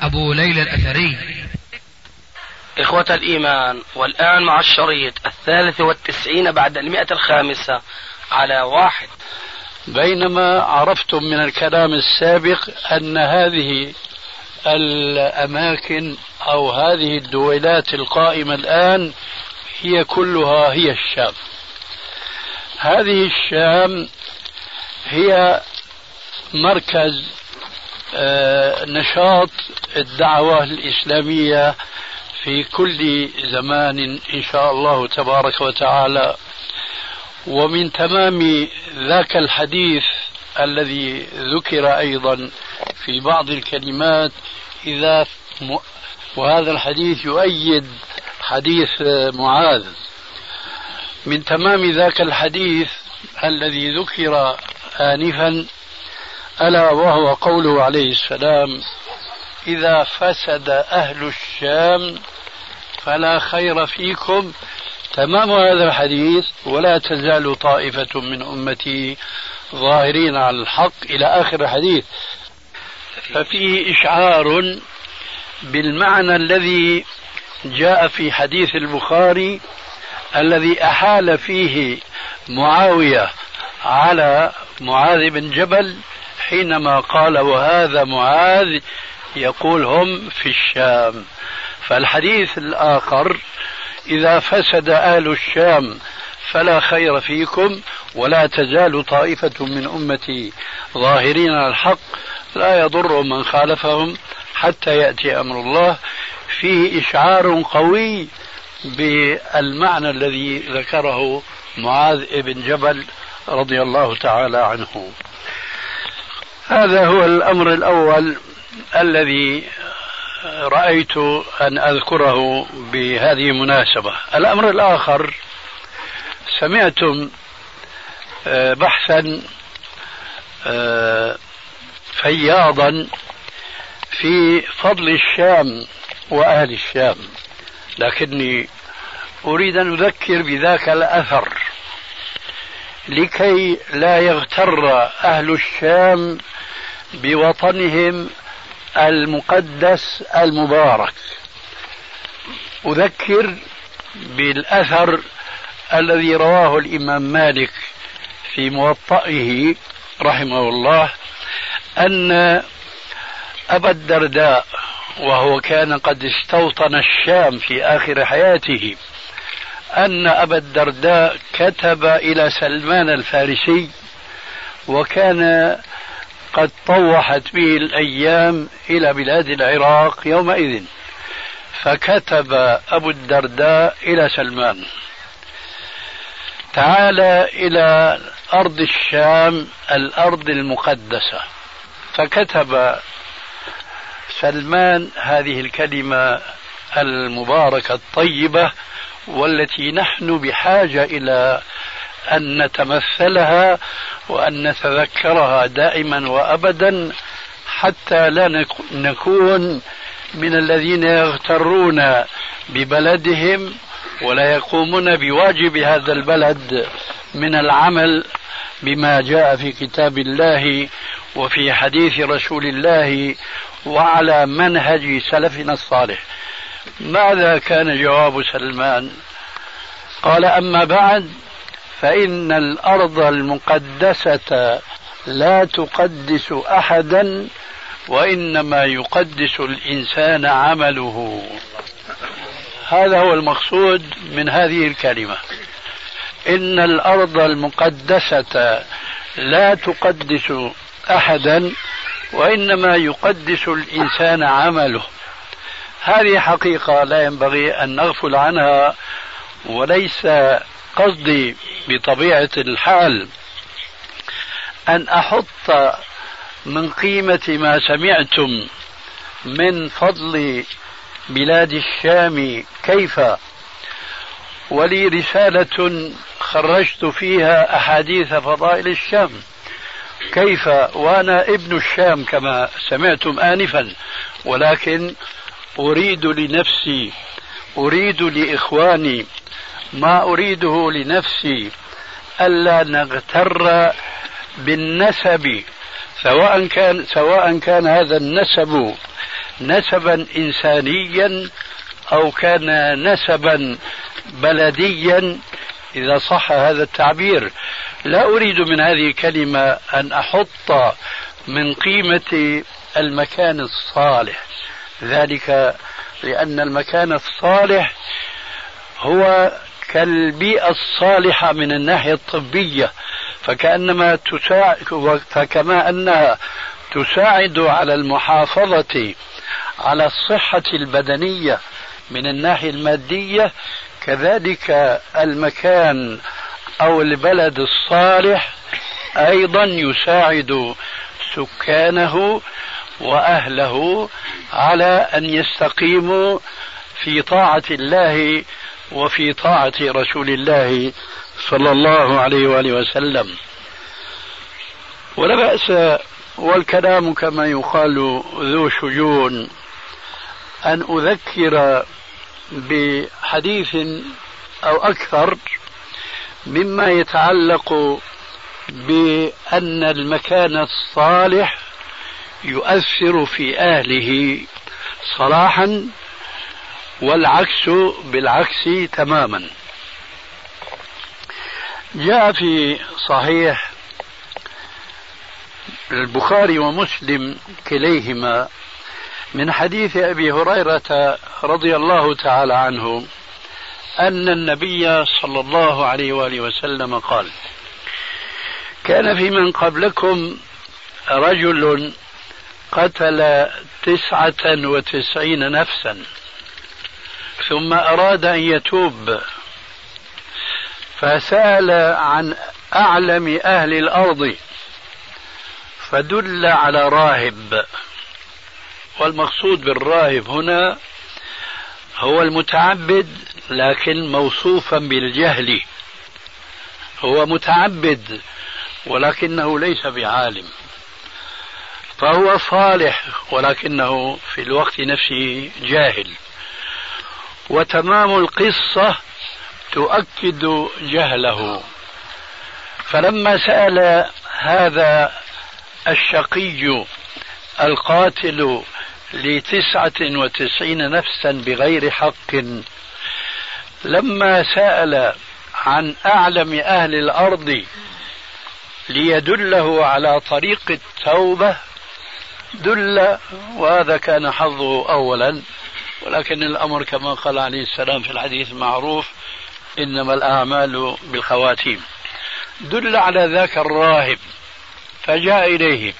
أبو ليلى الأثري. إخوة الإيمان والآن مع الشريط الثالث والتسعين بعد المئة الخامسة على واحد. بينما عرفتم من الكلام السابق أن هذه الأماكن أو هذه الدولات القائمة الآن هي كلها هي الشام. هذه الشام هي مركز نشاط الدعوة الإسلامية في كل زمان إن شاء الله تبارك وتعالى. ومن تمام ذاك الحديث الذي ذكر أيضا في بعض الكلمات إذا وهذا الحديث يؤيد حديث معاذ. من تمام ذاك الحديث الذي ذكر آنفا ألا وهو قوله عليه السلام إذا فسد أهل الشام فلا خير فيكم. تمام هذا الحديث ولا تزال طائفة من أمتي ظاهرين على الحق إلى آخر الحديث. ففيه إشعار بالمعنى الذي جاء في حديث البخاري الذي أحال فيه معاوية على معاذ بن جبل حينما قال وهذا معاذ يقول هم في الشام. فالحديث الآخر إذا فسد أهل الشام فلا خير فيكم ولا تزال طائفة من أمتي ظاهرين على الحق لا يضر من خالفهم حتى يأتي أمر الله. فيه إشعار قوي بالمعنى الذي ذكره معاذ بن جبل رضي الله تعالى عنه. هذا هو الأمر الأول الذي رأيت أن أذكره بهذه المناسبة. الأمر الآخر سمعتم آه، بحثا آه، فياضا في فضل الشام وأهل الشام. لكني أريد أن أذكر بذاك الأثر. لكي لا يغتر أهل الشام بوطنهم المقدس المبارك. أذكر بالأثر الذي رواه الإمام مالك في موطئه رحمه الله أن أبا الدرداء وهو كان قد استوطن الشام في آخر حياته أن أبا الدرداء كتب إلى سلمان الفارسي وكان قد طوحت به الأيام إلى بلاد العراق يومئذ. فكتب أبو الدرداء إلى سلمان. تعال إلى أرض الشام الأرض المقدسة. فكتب سلمان هذه الكلمة المباركة الطيبة والتي نحن بحاجة إلى أن نتمثلها وأن نتذكرها دائما وأبدا حتى لا نكون من الذين يغترون ببلدهم ولا يقومون بواجب هذا البلد من العمل بما جاء في كتاب الله وفي حديث رسول الله وعلى منهج سلفنا الصالح. ماذا كان جواب سلمان؟ قال أما بعد فإن الأرض المقدسة لا تقدس أحدا وإنما يقدس الإنسان عمله. هذا هو المقصود من هذه الكلمة. إن الأرض المقدسة لا تقدس أحدا وإنما يقدس الإنسان عمله. هذه حقيقة لا ينبغي أن نغفل عنها وليس قصدي بطبيعة الحال أن أحط من قيمة ما سمعتم من فضل بلاد الشام كيف؟ ولي رسالة خرجت فيها أحاديث فضائل الشام. كيف؟ وأنا ابن الشام كما سمعتم آنفا ولكن أريد لنفسي أريد لإخواني ما أريده لنفسي ألا نغتر بالنسب سواء كان سواء كان هذا النسب نسبا إنسانيا أو كان نسبا بلديا إذا صح هذا التعبير. لا أريد من هذه الكلمة أن أحط من قيمة المكان الصالح. ذلك لأن المكان الصالح هو كالبيئة الصالحة من الناحية الطبية فكأنما تساعد فكما أنها تساعد على المحافظة على الصحة البدنية من الناحية المادية كذلك المكان أو البلد الصالح أيضا يساعد سكانه وأهله على أن يستقيموا في طاعة الله وفي طاعة رسول الله صلى الله عليه وآله وسلم. ولا بأس والكلام كما يقال ذو شجون أن أذكر بحديث أو أكثر مما يتعلق بأن المكان الصالح يؤثر في أهله صلاحا والعكس بالعكس تماما. جاء في صحيح البخاري ومسلم كليهما من حديث أبي هريرة رضي الله تعالى عنه أن النبي صلى الله عليه وآله وسلم قال كان في من قبلكم رجل قتل تسعة وتسعين نفسا ثم أراد أن يتوب فسأل عن أعلم أهل الأرض فدل على راهب. والمقصود بالراهب هنا هو المتعبد لكن موصوفا بالجهل. هو متعبد ولكنه ليس بعالم. فهو صالح ولكنه في الوقت نفسه جاهل. وتمام القصة تؤكد جهله. فلما سأل هذا الشقي القاتل لتسعة وتسعين نفسا بغير حق لما سأل عن أعلم أهل الأرض ليدله على طريق التوبة دل وهذا كان حظه أولا. ولكن الأمر كما قال عليه السلام في الحديث المعروف إنما الأعمال بالخواتيم. دل على ذاك الراهب فجاء إليه.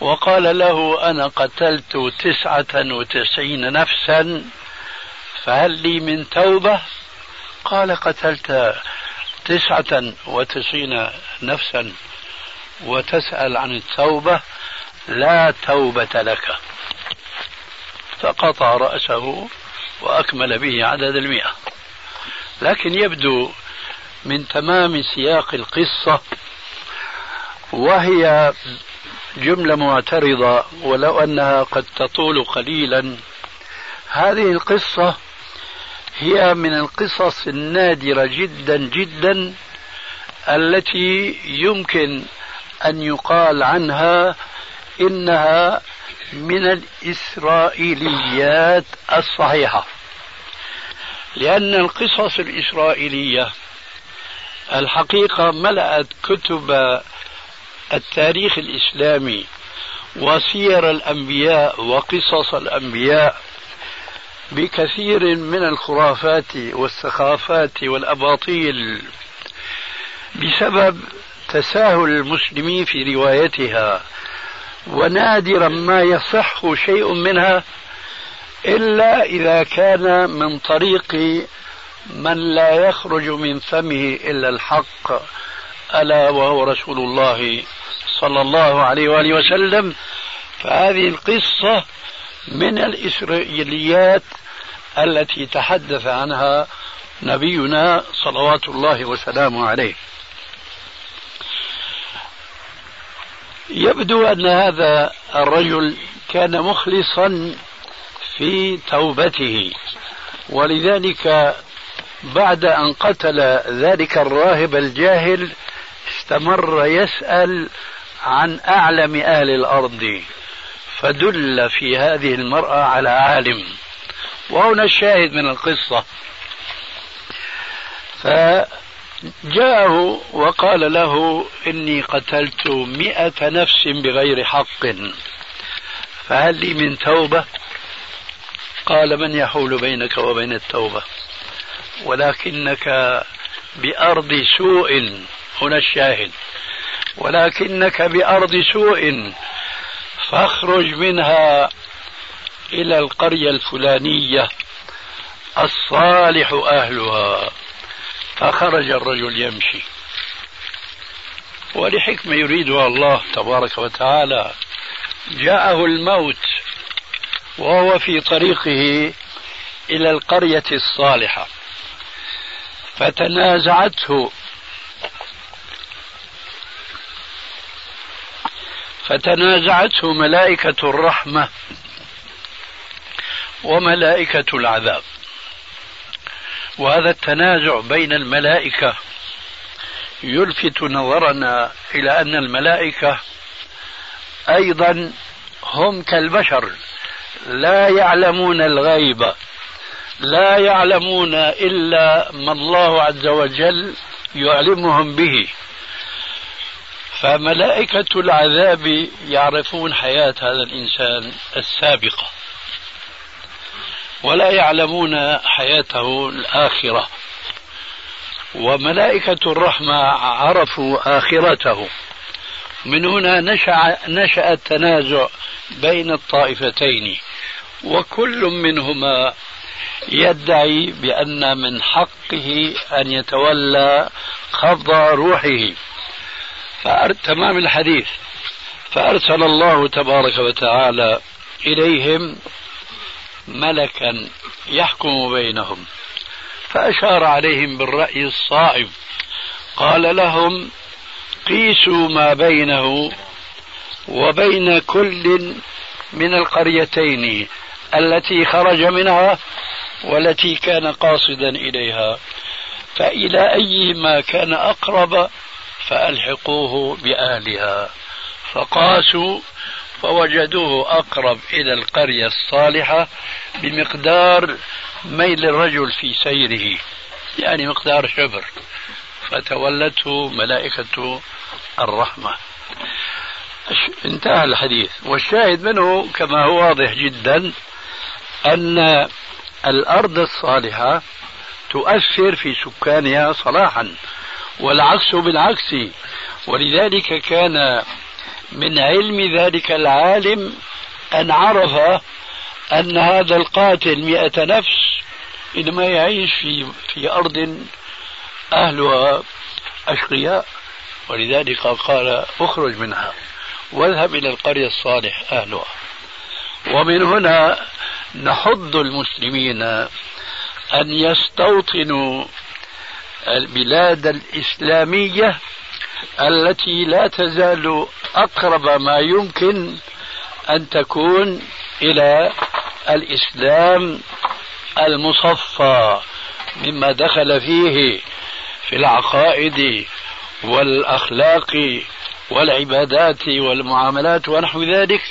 وقال له أنا قتلت تسعة وتسعين نفسا فهل لي من توبة؟ قال قتلت تسعة وتسعين نفسا. وتسأل عن التوبة لا توبة لك. فقطع رأسه وأكمل به عدد المئة. لكن يبدو من تمام سياق القصة وهي جملة معترضة ولو أنها قد تطول قليلا. هذه القصة هي من القصص النادرة جدا جدا التي يمكن أن يقال عنها إنها من الإسرائيليات الصحيحة. لأن القصص الإسرائيلية الحقيقة ملأت كتب التاريخ الإسلامي وسير الأنبياء وقصص الأنبياء بكثير من الخرافات والسخافات والأباطيل بسبب تساهل المسلمين في روايتها. ونادرا ما يصح شيء منها إلا إذا كان من طريق من لا يخرج من فمه إلا الحق. ألا وهو رسول الله صلى الله عليه وآله وسلم. فهذه القصة من الإسرائيليات التي تحدث عنها نبينا صلوات الله وسلامه عليه. يبدو أن هذا الرجل كان مخلصا في توبته. ولذلك بعد أن قتل ذلك الراهب الجاهل استمر يسأل عن أعلم أهل الأرض فدل في هذه المرأة على عالم. وهنا الشاهد من القصة. فجاءه وقال له إني قتلت مئة نفس بغير حق. فهل لي من توبة؟ قال من يحول بينك وبين التوبة؟ ولكنك بأرض سوء. هنا الشاهد. ولكنك بأرض سوء. فاخرج منها إلى القرية الفلانية. الصالح أهلها. فخرج الرجل يمشي. ولحكمة يريدها الله تبارك وتعالى. جاءه الموت وهو في طريقه إلى القرية الصالحة. فتنازعته. فتنازعته ملائكة الرحمة وملائكة العذاب. وهذا التنازع بين الملائكة. يلفت نظرنا إلى أن الملائكة أيضا هم كالبشر. لا يعلمون الغيب لا يعلمون إلا ما الله عز وجل يعلمهم به. فملائكة العذاب يعرفون حياة هذا الإنسان السابقة. ولا يعلمون حياته الآخرة. وملائكة الرحمة عرفوا آخرته. من هنا نشأ, نشأ التنازع بين الطائفتين. وكل منهما يدعي بأن من حقه أن يتولى قبض روحه. تمام الحديث. فأرسل الله تبارك وتعالى إليهم ملكا يحكم بينهم. فأشار عليهم بالرأي الصائب. قال لهم قيسوا ما بينه وبين كل من القريتين التي خرج منها والتي كان قاصدا إليها. فإلى أيهما كان أقرب فألحقوه بأهلها. فقاسوا فوجدوه أقرب إلى القرية الصالحة بمقدار ميل الرجل في سيره يعني مقدار شبر. فتولته ملائكة الرحمة. انتهى الحديث. والشاهد منه كما هو واضح جدا أن الأرض الصالحة تؤثر في سكانها صلاحا والعكس بالعكس. ولذلك كان من علم ذلك العالم أن عرف أن هذا القاتل مئة نفس إنما يعيش في, في أرض أهلها أشقياء. ولذلك قال اخرج منها واذهب إلى القرية الصالح أهلها. ومن هنا نحض المسلمين أن يستوطنوا البلاد الإسلامية التي لا تزال أقرب ما يمكن أن تكون إلى الإسلام المصفى مما دخل فيه في العقائد والأخلاق والعبادات والمعاملات ونحو ذلك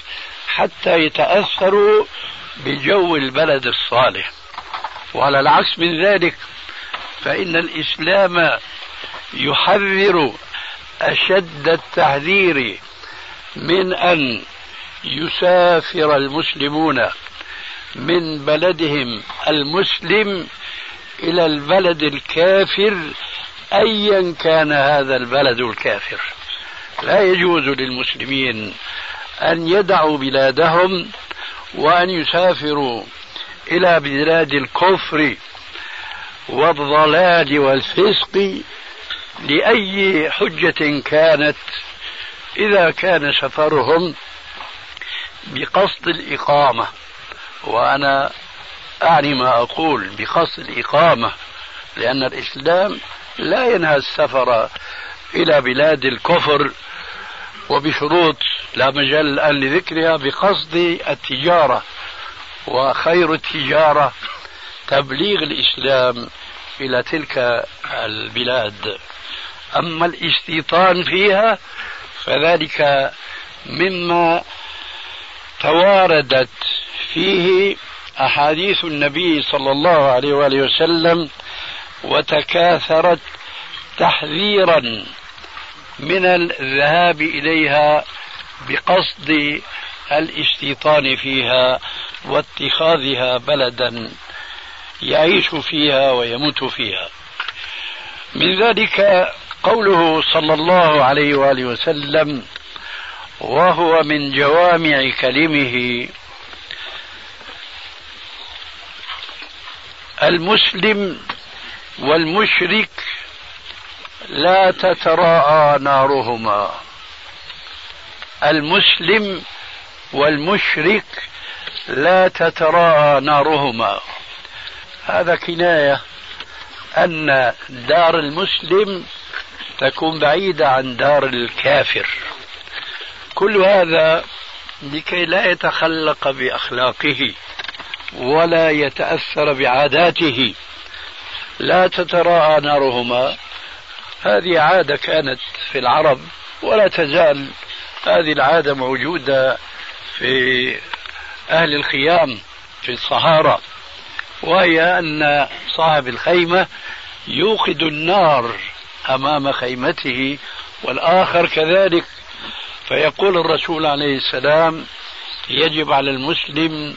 حتى يتأثروا بجو البلد الصالح. وعلى العكس من ذلك فإن الإسلام يحذر أشد التحذير من أن يسافر المسلمون من بلدهم المسلم إلى البلد الكافر أيا كان هذا البلد الكافر. لا يجوز للمسلمين أن يدعوا بلادهم وأن يسافروا إلى بلاد الكفر والضلال والفسق لأي حجة كانت إذا كان سفرهم بقصد الإقامة. وأنا أعني ما أقول بقصد الإقامة لأن الإسلام لا ينهى السفر إلى بلاد الكفر وبشروط لا مجال الآن لذكرها بقصد التجارة. وخير التجارة تبليغ الإسلام إلى تلك البلاد. أما الاستيطان فيها فذلك مما تواردت فيه أحاديث النبي صلى الله عليه وآله وسلم وتكاثرت تحذيرا من الذهاب إليها بقصد الاستيطان فيها واتخاذها بلدا يعيش فيها ويموت فيها. من ذلك قوله صلى الله عليه وآله وسلم وهو من جوامع كلمه المسلم والمشرك لا تتراءى نارهما. المسلم والمشرك لا تتراءى نارهما. هذا كناية أن دار المسلم تكون بعيدة عن دار الكافر. كل هذا لكي لا يتخلق بأخلاقه ولا يتأثر بعاداته. لا تتراءى نارهما. هذه عادة كانت في العرب ولا تزال. هذه العادة موجودة في أهل الخيام في الصحارى. وهي أن صاحب الخيمة يوقد النار. أمام خيمته والآخر كذلك. فيقول الرسول عليه السلام يجب على المسلم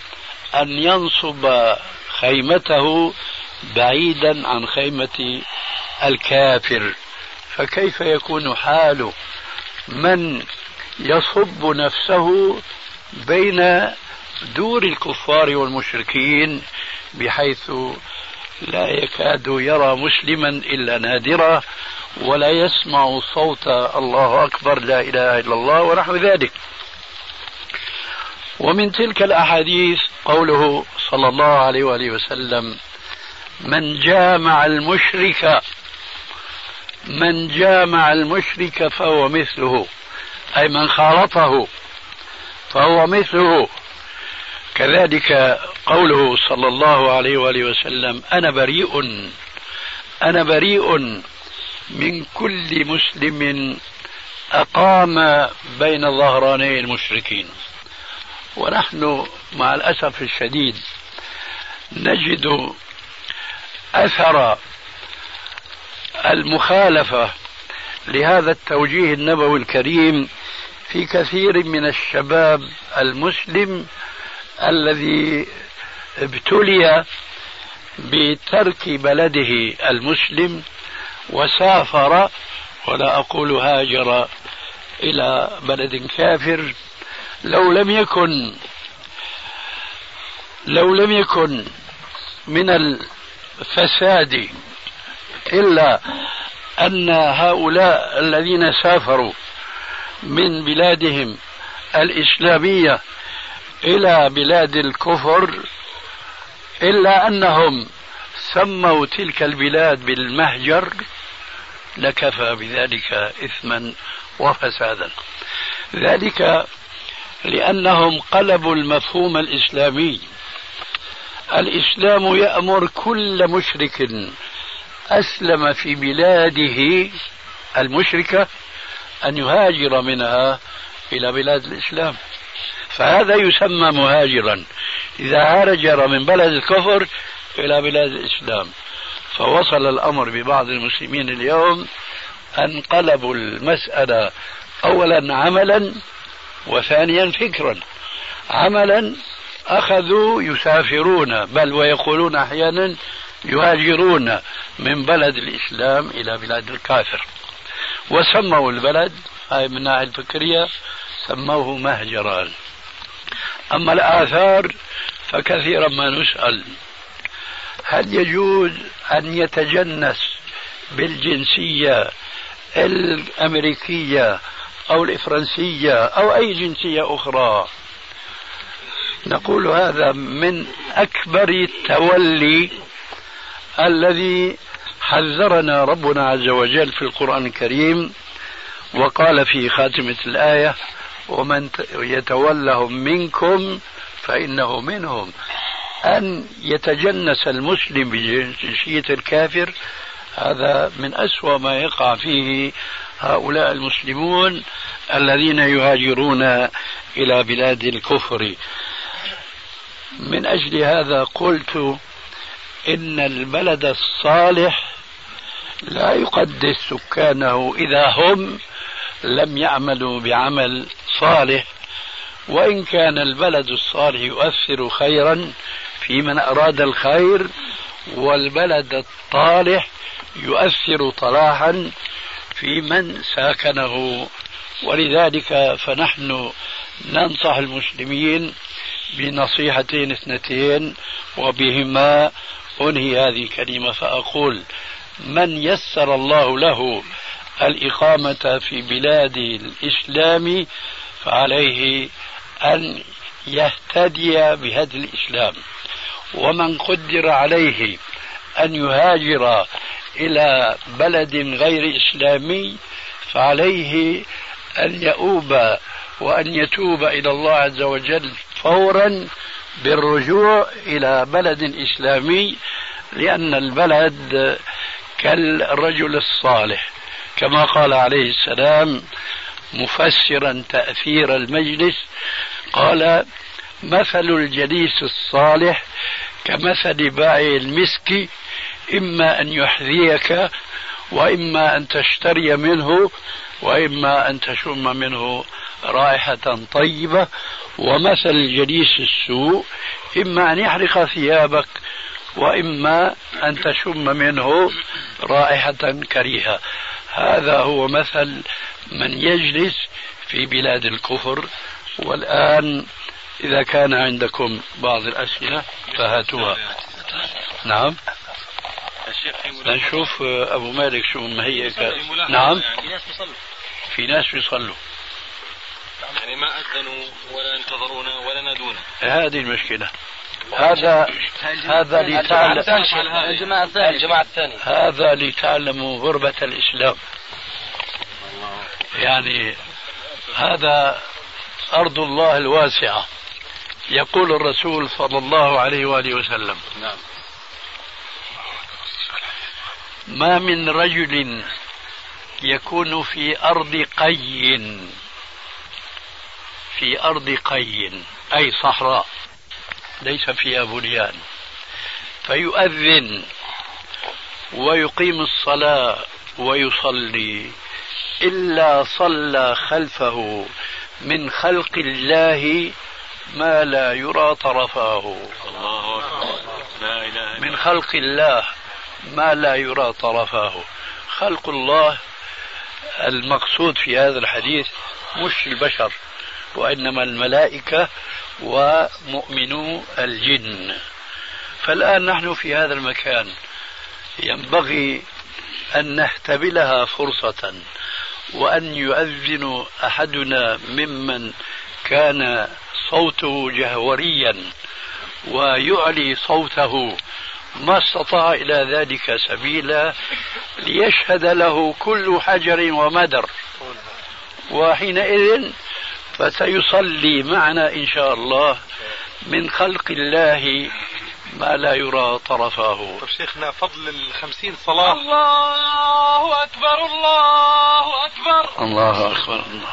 أن ينصب خيمته بعيدا عن خيمة الكافر. فكيف يكون حال من يصب نفسه بين دور الكفار والمشركين بحيث لا يكاد يرى مسلما إلا نادرا ولا يسمع صوت الله أكبر لا إله إلا الله ونحو ذلك. ومن تلك الأحاديث قوله صلى الله عليه وآله وسلم من جامع المشرك من جامع المشرك فهو مثله. أي من خالطه فهو مثله. كذلك قوله صلى الله عليه وآله وسلم أنا بريء أنا بريء من كل مسلم أقام بين ظهراني المشركين ونحن مع الأسف الشديد نجد أثر المخالفة لهذا التوجيه النبوي الكريم في كثير من الشباب المسلم الذي ابتلي بترك بلده المسلم وسافر ولا أقول هاجر إلى بلد كافر لو لم يكن لو لم يكن من الفساد إلا أن هؤلاء الذين سافروا من بلادهم الإسلامية إلى بلاد الكفر إلا أنهم سموا تلك البلاد بالمهجر لكفى بذلك إثما وفسادا. ذلك لأنهم قلبوا المفهوم الإسلامي. الإسلام يأمر كل مشرك. أسلم في بلاده المشركة أن يهاجر منها إلى بلاد الإسلام. فهذا يسمى مهاجرا. إذا هاجر من بلد الكفر إلى بلاد الإسلام. فوصل الأمر ببعض المسلمين اليوم أن قلبوا المسألة أولا عملا وثانيا فكرا. عملا أخذوا يسافرون بل ويقولون أحيانا يهاجرون من بلد الإسلام إلى بلاد الكافر. وسموا البلد هاي من الناحية الفكرية سموه مهجرا أما الآثار فكثيرا ما نسأل. هل يجوز أن يتجنس بالجنسية الأمريكية أو الفرنسية أو أي جنسية أخرى؟ نقول هذا من أكبر التولي الذي حذرنا ربنا عز وجل في القرآن الكريم وقال في خاتمة الآية ومن يتولهم منكم فإنه منهم. أن يتجنس المسلم بجنسية الكافر هذا من أسوأ ما يقع فيه هؤلاء المسلمون الذين يهاجرون إلى بلاد الكفر. من أجل هذا قلت إن البلد الصالح لا يقدس سكانه إذا هم لم يعملوا بعمل صالح وإن كان البلد الصالح يؤثر خيرا في من أراد الخير والبلد الطالح يؤثر طلاحا في من ساكنه. ولذلك فنحن ننصح المسلمين بنصيحتين اثنتين وبهما أنهي هذه الكلمة. فأقول من يسر الله له الإقامة في بلاد الإسلام فعليه أن يهتدي بهدي الإسلام. ومن قدر عليه أن يهاجر إلى بلد غير إسلامي فعليه أن يؤوب وأن يتوب إلى الله عز وجل فورا بالرجوع إلى بلد إسلامي لأن البلد كالرجل الصالح. كما قال عليه السلام مفسرا تأثير المجلس قال مثل الجليس الصالح كمثل بائع المسك إما أن يحذيك وإما أن تشتري منه وإما أن تشم منه رائحة طيبة. ومثل الجليس السوء إما أن يحرق ثيابك وإما أن تشم منه رائحة كريهة. هذا هو مثل من يجلس في بلاد الكفر. والآن إذا كان عندكم بعض الأسئلة فهاتوها. نعم. نشوف أبو مالك شو مهيئ نعم. في ناس بيصلوا في ناس بيصلوا يعني ما أذنوا ولا انتظرونا ولا نادونا. هذه المشكلة. هذا هذا لتعلم الجماعة الثانية الجماعة الثانية. هذا لتعلموا غربة الإسلام. يعني هذا أرض الله الواسعة. يقول الرسول صلى الله عليه وآله وسلم نعم. ما من رجل يكون في أرض قي في أرض قي أي صحراء ليس فيها بنيان فيؤذن ويقيم الصلاة ويصلي إلا صلى خلفه من خلق الله ما لا يرى طرفاه. الله لا إله من خلق الله ما لا يرى طرفاه. خلق الله المقصود في هذا الحديث مش البشر وإنما الملائكة ومؤمنو الجن. فالآن نحن في هذا المكان. ينبغي أن نهتبلها فرصة وأن يؤذن أحدنا ممن كان صوته جهوريا ويعلي صوته ما استطاع إلى ذلك سبيلا ليشهد له كل حجر ومدر. وحينئذ فسيصلي معنا إن شاء الله من خلق الله ما لا يرى طرفاه طيب شيخنا فضل الخمسين صلاة. الله أكبر الله أكبر. الله أكبر الله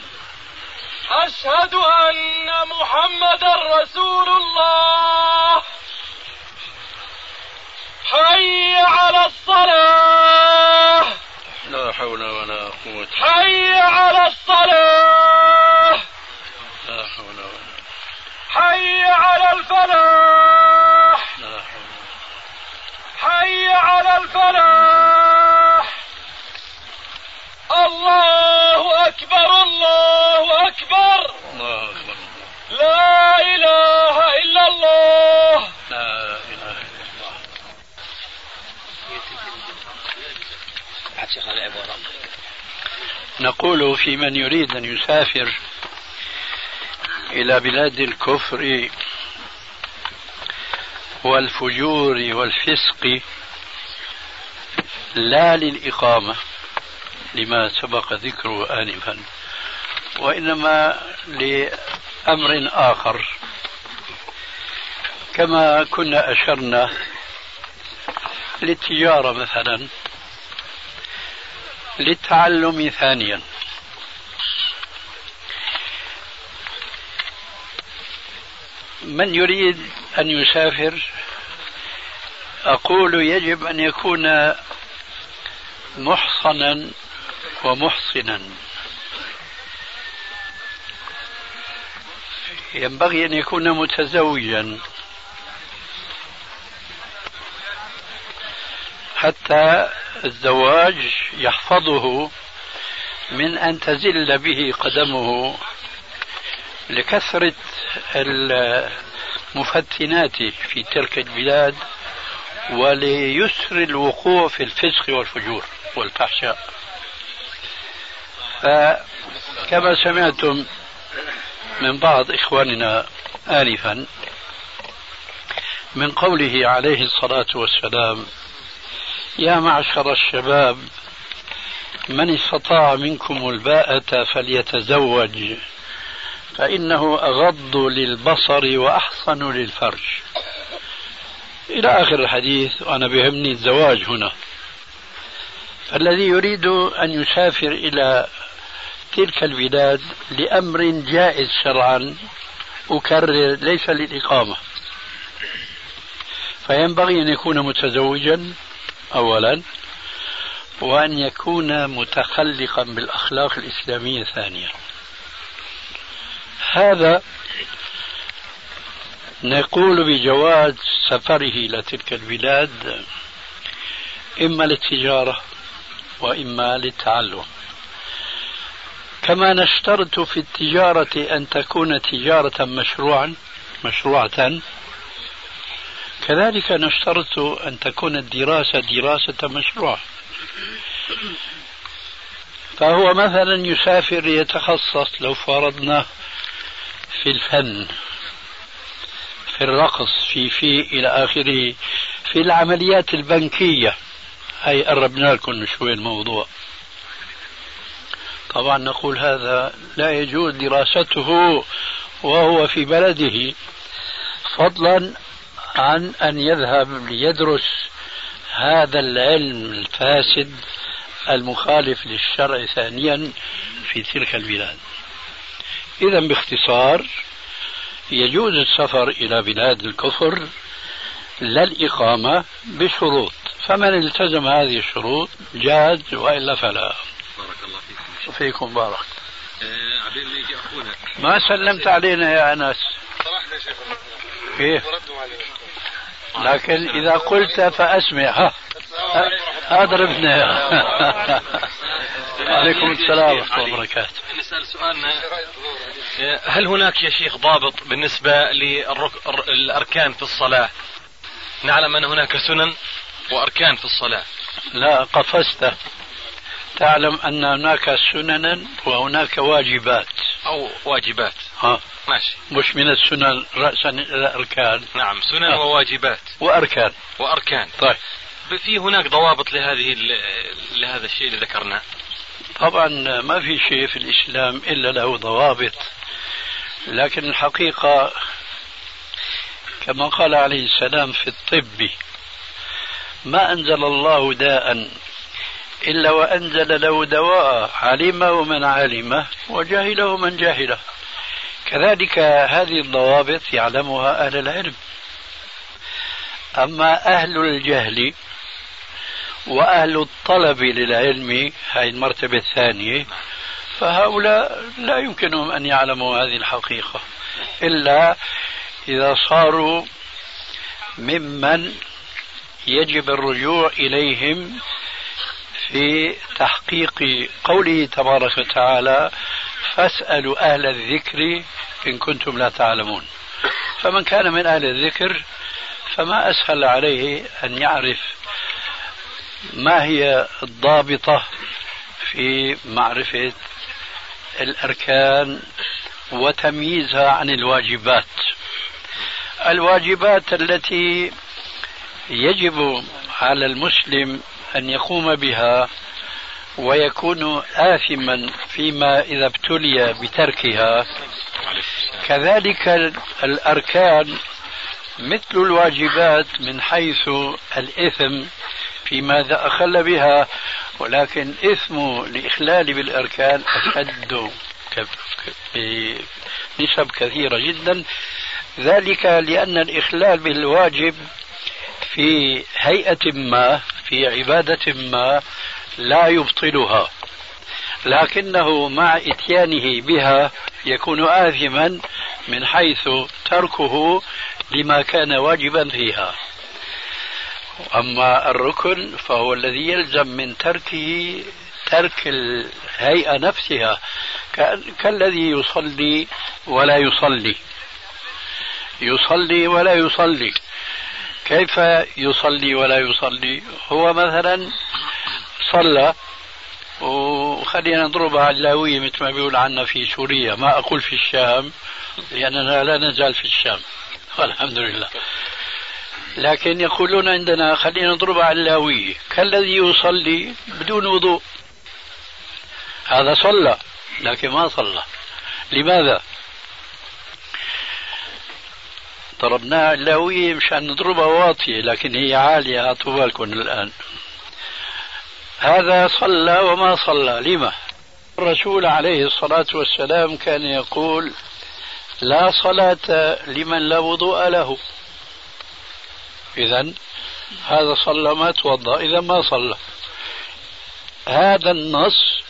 محمدا رسول الله. حي على الصلاة. لا حول ولا قوة. حي على الصلاة. لا حول ولا حي على الفلاح لا حول الفلاح الله أكبر الله أكبر الله أكبر لا إله إلا الله لا إله إلا الله نقول في من يريد أن يسافر إلى بلاد الكفر والفجور والفسق لا للإقامة لما سبق ذكره آنفا وإنما لأمر آخر. كما كنا أشرنا للتجارة مثلا للتعلم ثانيا. من يريد أن يسافر؟ أقول يجب أن يكون محصنا ومحصنا. ينبغي أن يكون متزوجا. حتى الزواج يحفظه من أن تزل به قدمه لكثرة المفتنات في تلك البلاد وليسر الوقوع في الفسق والفجور والفحشاء. فكما سمعتم من بعض إخواننا آنفا من قوله عليه الصلاة والسلام يا معشر الشباب من استطاع منكم الباءة فليتزوج فإنه أغض للبصر وأحصن للفرج. إلى آخر الحديث وأنا بهمني الزواج هنا. الذي يريد أن يسافر إلى تلك البلاد لأمر جائز شرعا أكرر ليس للإقامة. فينبغي أن يكون متزوجا أولا وأن يكون متخلقا بالأخلاق الإسلامية ثانيا. هذا نقول بجواز سفره إلى تلك البلاد إما للتجارة وإما للتعلم. كما نشترط في التجارة أن تكون تجارة مشروعا مشروعة. كذلك نشترط أن تكون الدراسة دراسة مشروعة. فهو مثلا يسافر ليتخصص لو فرضنا في الفن في الرقص في في إلى آخره في العمليات البنكية. هي قربنا لكم شوي الموضوع. طبعا نقول هذا لا يجوز دراسته وهو في بلده فضلا عن أن يذهب ليدرس هذا العلم الفاسد المخالف للشرع ثانيا في تلك البلاد. إذا باختصار يجوز السفر إلى بلاد الكفر لا الإقامة بشروط فمن التزم هذه الشروط جاز وإلا فلا. بارك الله فيكم. فيكم بارك. آه، عبين ما يجي أخونا. ما سلمت علينا يا أنس. صراحة شيخ. كيف؟ لكن إذا قلت فأسمع. ها أضربنا. عليكم السلام ورحمة الله وبركاته. نسأل سؤالنا. آه، هل هناك يا شيخ ضابط بالنسبة للأركان في الصلاة؟ نعلم أن هناك سنن وأركان في الصلاة. لا قفزت تعلم أن هناك سننا وهناك واجبات. أو واجبات. ها ماشي. مش من السنن رأسا إلى الأركان. نعم سنن آه. وواجبات. وأركان. وأركان. طيب. في هناك ضوابط لهذه لهذا الشيء اللي ذكرناه؟ طبعا ما في شيء في الإسلام إلا له ضوابط لكن الحقيقة كما قال عليه السلام في الطب ما أنزل الله داء إلا وأنزل له دواء علمه من علمه وجهله من جهله كذلك هذه الضوابط يعلمها أهل العلم. أما أهل الجهل وأهل الطلب للعلم هذه المرتبة الثانية. فهؤلاء لا يمكنهم أن يعلموا هذه الحقيقة. إلا إذا صاروا ممن يجب الرجوع إليهم في تحقيق قوله تبارك وتعالى فاسألوا أهل الذكر إن كنتم لا تعلمون. فمن كان من أهل الذكر فما أسهل عليه أن يعرف ما هي الضابطة في معرفة الأركان وتمييزها عن الواجبات؟ الواجبات التي يجب على المسلم أن يقوم بها ويكون آثما فيما إذا ابتلي بتركها. كذلك الأركان مثل الواجبات من حيث الإثم فيما إذا أخل بها ولكن إثم الإخلال بالأركان أشد بنسب كثيرة جدا. ذلك لأن الإخلال بالواجب في هيئة ما في عبادة ما لا يبطلها. لكنه مع إتيانه بها يكون آثما من حيث تركه لما كان واجبا فيها. أما الركن فهو الذي يلزم من تركه ترك الهيئة نفسها كالذي يصلي ولا يصلي. يصلي ولا يصلي. كيف يصلي ولا يصلي؟ هو مثلا صلى وخلينا نضربها علاوية مثل ما بيقول عنا في سوريا ما أقول في الشام لأننا لا نزال في الشام. والحمد لله. لكن يقولون عندنا خلينا نضربها علاوية كالذي يصلي بدون وضوء. هذا صلى لكن ما صلى. لماذا؟ ضربناها علاوية مشان نضربها واطية لكن هي عالية أعطوا بالكم الآن. هذا صلى وما صلى. لما؟ الرسول عليه الصلاة والسلام كان يقول لا صلاة لمن لا وضوء له. إذا هذا صلى ما توضأ إذا ما صلى. هذا النص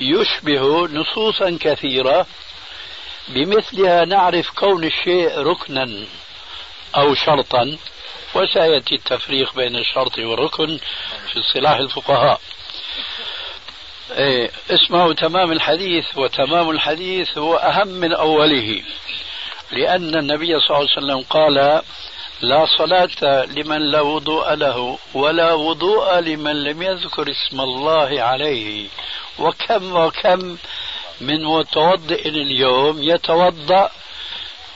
يشبه نصوصا كثيرة بمثلها نعرف كون الشيء ركنا أو شرطا وسيأتي التفريق بين الشرط والركن في اصطلاح الفقهاء. إيه اسمه تمام الحديث وتمام الحديث هو أهم من أوله لأن النبي صلى الله عليه وسلم قال لا صلاة لمن لا وضوء له ولا وضوء لمن لم يذكر اسم الله عليه. وكم وكم من متوضئ اليوم يتوضأ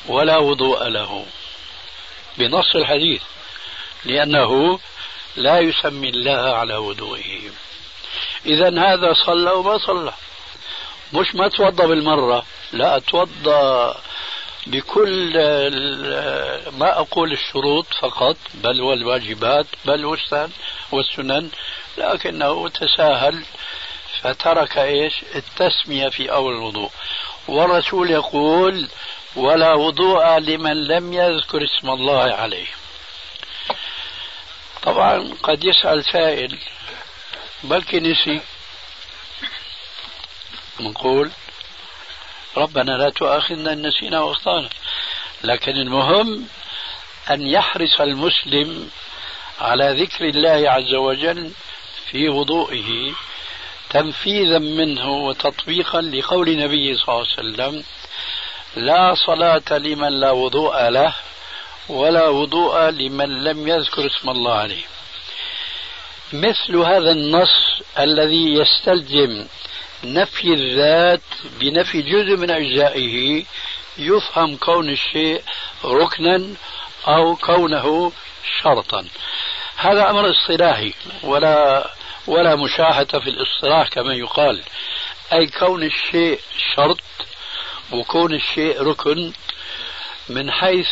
ولا وضوء له. بنص الحديث. لأنه لا يسمي الله على وضوئه. إذا هذا صلى وما صلى. مش ما توضأ بالمرة لا توضأ. بكل ما أقول الشروط فقط بل والواجبات بل والسنن لكنه تساهل فترك إيش؟ التسمية في أول الوضوء والرسول يقول ولا وضوء لمن لم يذكر اسم الله عليه طبعا قد يسأل سائل بلكي نسي نقول ربنا لا تؤاخذنا إن نسينا وأخطأنا. لكن المهم أن يحرص المسلم على ذكر الله عز وجل في وضوئه تنفيذا منه وتطبيقا لقول النبي صلى الله عليه وسلم لا صلاة لمن لا وضوء له ولا وضوء لمن لم يذكر اسم الله عليه. مثل هذا النص الذي يستلزم نفي الذات بنفي جزء من أجزائه يفهم كون الشيء ركنا أو كونه شرطا. هذا أمر اصطلاحي ولا ولا مشاحة في الاصطلاح كما يقال. أي كون الشيء شرط وكون الشيء ركن من حيث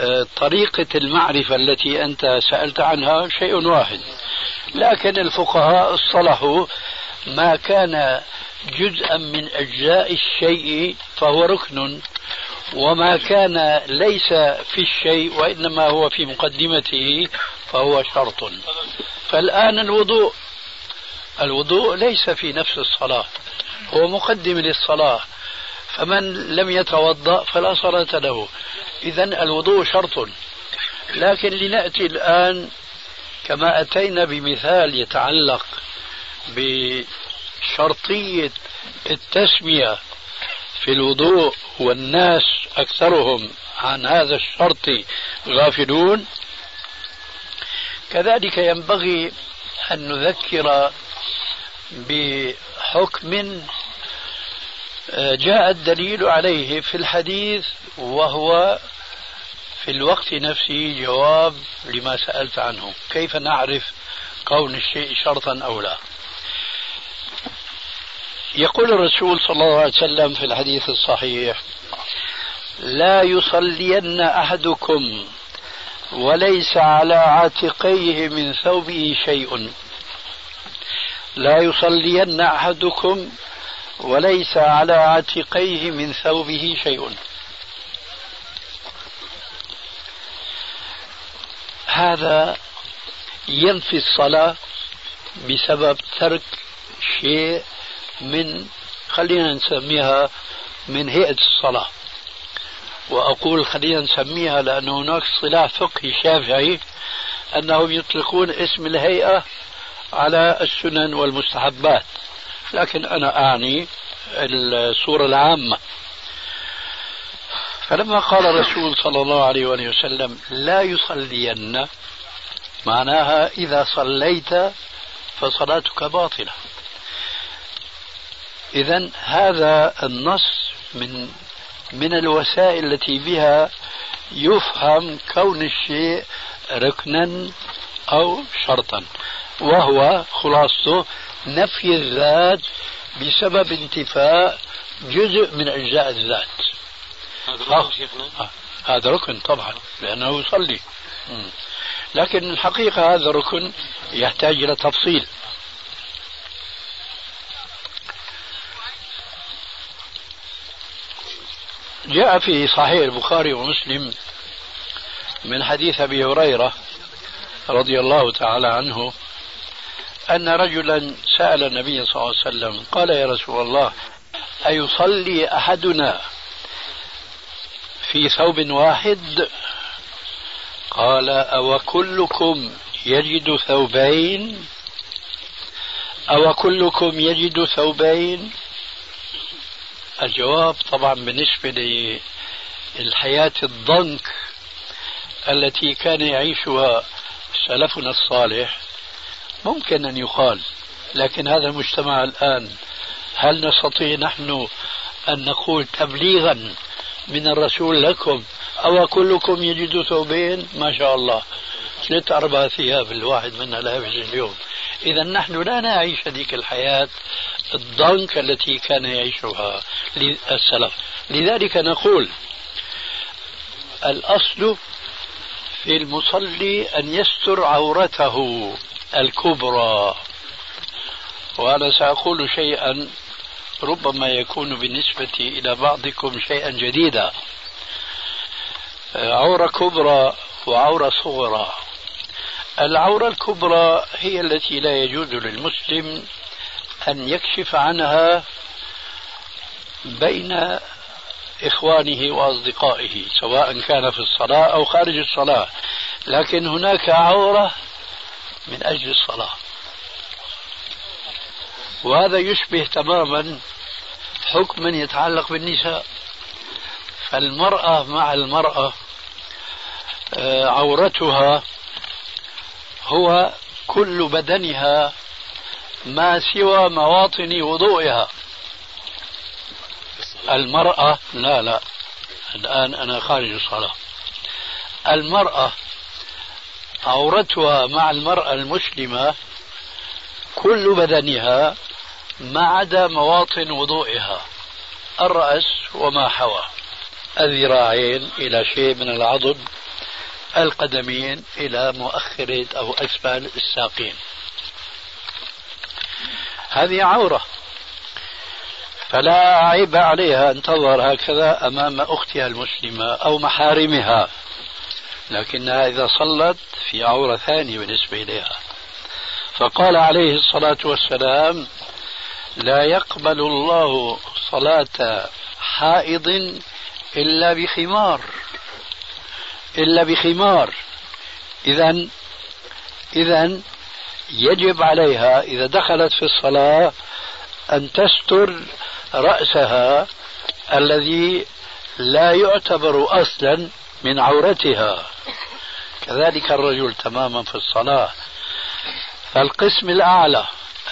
آه، طريقة المعرفة التي أنت سألت عنها شيء واحد. لكن الفقهاء اصطلحوا ما كان جزءا من أجزاء الشيء فهو ركن وما كان ليس في الشيء وإنما هو في مقدمته فهو شرط. فالآن الوضوء الوضوء ليس في نفس الصلاة هو مقدم للصلاة فمن لم يتوضأ فلا صلاة له. إذا الوضوء شرط. لكن لنأتي الآن كما أتينا بمثال يتعلق بشرطية التسمية في الوضوء والناس أكثرهم عن هذا الشرط غافلون. كذلك ينبغي أن نذكر بحكم آه، جاء الدليل عليه في الحديث وهو في الوقت نفسه جواب لما سألت عنه. كيف نعرف كون الشيء شرطا أو لا؟ يقول الرسول صلى الله عليه وسلم في الحديث الصحيح لا يصلين أحدكم وليس على عاتقيه من ثوبه شيء. لا يصلين أحدكم وليس على عاتقيه من ثوبه شيء. هذا ينفي الصلاة بسبب ترك شيء من خلينا نسميها من هيئة الصلاة. وأقول خلينا نسميها لأن هناك اصطلاح فقهي شافعي أنهم يطلقون اسم الهيئة على السنن والمستحبات. لكن أنا أعني الصورة العامة. فلما قال الرسول صلى الله عليه وآله وسلم لا يصلين معناها إذا صليت فصلاتك باطلة. إذا هذا النص من من الوسائل التي بها يفهم كون الشيء ركنا أو شرطا وهو خلاصته نفي الذات بسبب انتفاء جزء من أجزاء الذات هذا ركن شيخنا؟ آه. هذا ركن طبعا لأنه يصلي لكن الحقيقة هذا ركن يحتاج إلى تفصيل جاء في صحيح البخاري ومسلم من حديث أبي هريرة رضي الله تعالى عنه أن رجلا سأل النبي صلى الله عليه وسلم قال يا رسول الله أيصلي أحدنا في ثوب واحد؟ قال أو كلكم يجد ثوبين؟ أو كلكم يجد ثوبين؟ الجواب طبعا بالنسبة للحياة الضنك التي كان يعيشها سلفنا الصالح ممكن أن يقال لكن هذا المجتمع الآن هل نستطيع نحن أن نقول تبليغا من الرسول لكم؟ أو كلكم يجد ثوبين ما شاء الله. ثلاث أربع ثياب الواحد منا لابس اليوم. إذا نحن لا نعيش هذيك الحياة الضنك التي كان يعيشها السلف لذلك نقول الأصل في المصلي أن يستر عورته الكبرى. وأنا سأقول شيئا ربما يكون بالنسبة إلى بعضكم شيئا جديدا. عورة كبرى وعورة صغرى. العورة الكبرى هي التي لا يجوز للمسلم أن يكشف عنها بين إخوانه وأصدقائه سواء كان في الصلاة أو خارج الصلاة. لكن هناك عورة من أجل الصلاة. وهذا يشبه تماما حكما يتعلق بالنساء. فالمرأة مع المرأة آه، عورتها هو كل بدنها ما سوى مواطن وضوئها. المرأة لا لا. الآن أنا خارج الصلاة. المرأة عورتها مع المرأة المسلمة كل بدنها ما عدا مواطن وضوئها. الرأس وما حوى الذراعين إلى شيء من العضد. القدمين إلى مؤخرة أو أسفل الساقين. هذه عورة. فلا عيب عليها أن تظهر هكذا أمام أختها المسلمة أو محارمها. لكنها إذا صلت في عورة ثانية بالنسبة إليها. فقال عليه الصلاة والسلام لا يقبل الله صلاة حائض إلا بخمار. إلا بخمار. إذا إذا يجب عليها إذا دخلت في الصلاة أن تستر رأسها الذي لا يعتبر أصلا من عورتها. كذلك الرجل تماما في الصلاة. فالقسم الأعلى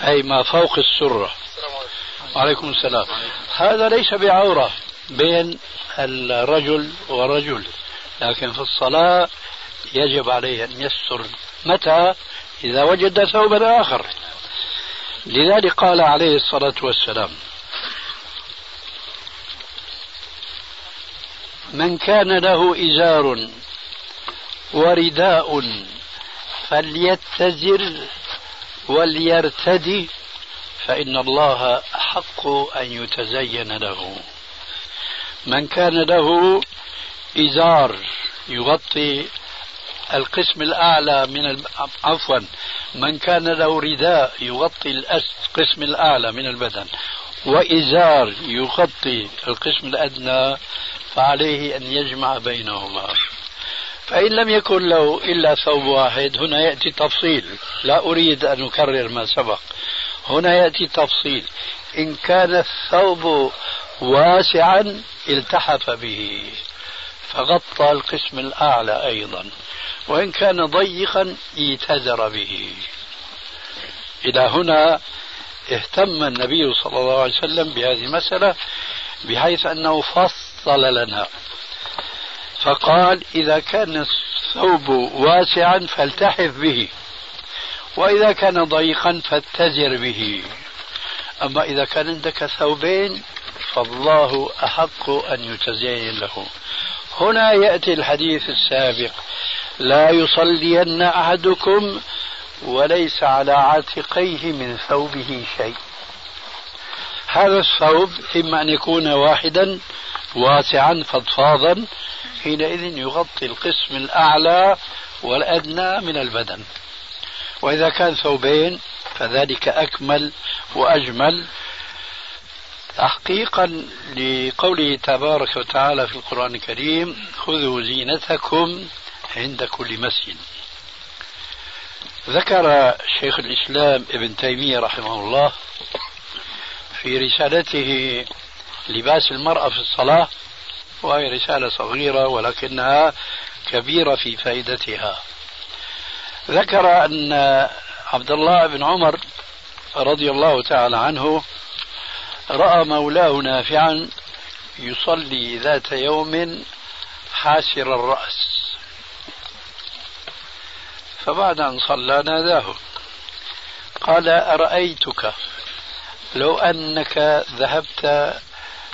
أي ما فوق السرة. وعليكم السلام. هذا ليس بعورة بين الرجل ورجل. لكن في الصلاة يجب عليه أن يستر متى؟ إذا وجد ثوبا آخر. لذلك قال عليه الصلاة والسلام من كان له إزار ورداء فليتزر وليرتدي فإن الله أحق أن يتزين له. من كان له إزار يغطي القسم الأعلى من عفوا من كان له رداء يغطي القسم الأعلى من البدن وإزار يغطي القسم الأدنى فعليه أن يجمع بينهما. فإن لم يكن له إلا ثوب واحد هنا يأتي تفصيل. لا أريد أن أكرر ما سبق. هنا يأتي تفصيل. إن كان الثوب واسعا التحف به. فغطى القسم الأعلى أيضا وإن كان ضيقا ايتزر به. إلى هنا اهتم النبي صلى الله عليه وسلم بهذه المسألة بحيث أنه فصل لنا. فقال إذا كان الثوب واسعا فالتحف به وإذا كان ضيقا فاتزر به. أما إذا كان عندك ثوبين فالله أحق أن يتزين له. هنا يأتي الحديث السابق. لا يصلين أحدكم وليس على عاتقيه من ثوبه شيء. هذا الثوب إما أن يكون واحدا واسعا فضفاضا حينئذ يغطي القسم الأعلى والأدنى من البدن. وإذا كان ثوبين فذلك أكمل وأجمل تحقيقا لقوله تبارك وتعالى في القرآن الكريم خذوا زينتكم عند كل مسجد. ذكر شيخ الإسلام ابن تيمية رحمه الله في رسالته لباس المرأة في الصلاة وهي رسالة صغيرة ولكنها كبيرة في فائدتها. ذكر أن عبد الله بن عمر رضي الله تعالى عنه رأى مولاه نافعا يصلي ذات يوم حاسر الرأس. فبعد أن صلى ناداه. قال أرأيتك لو أنك ذهبت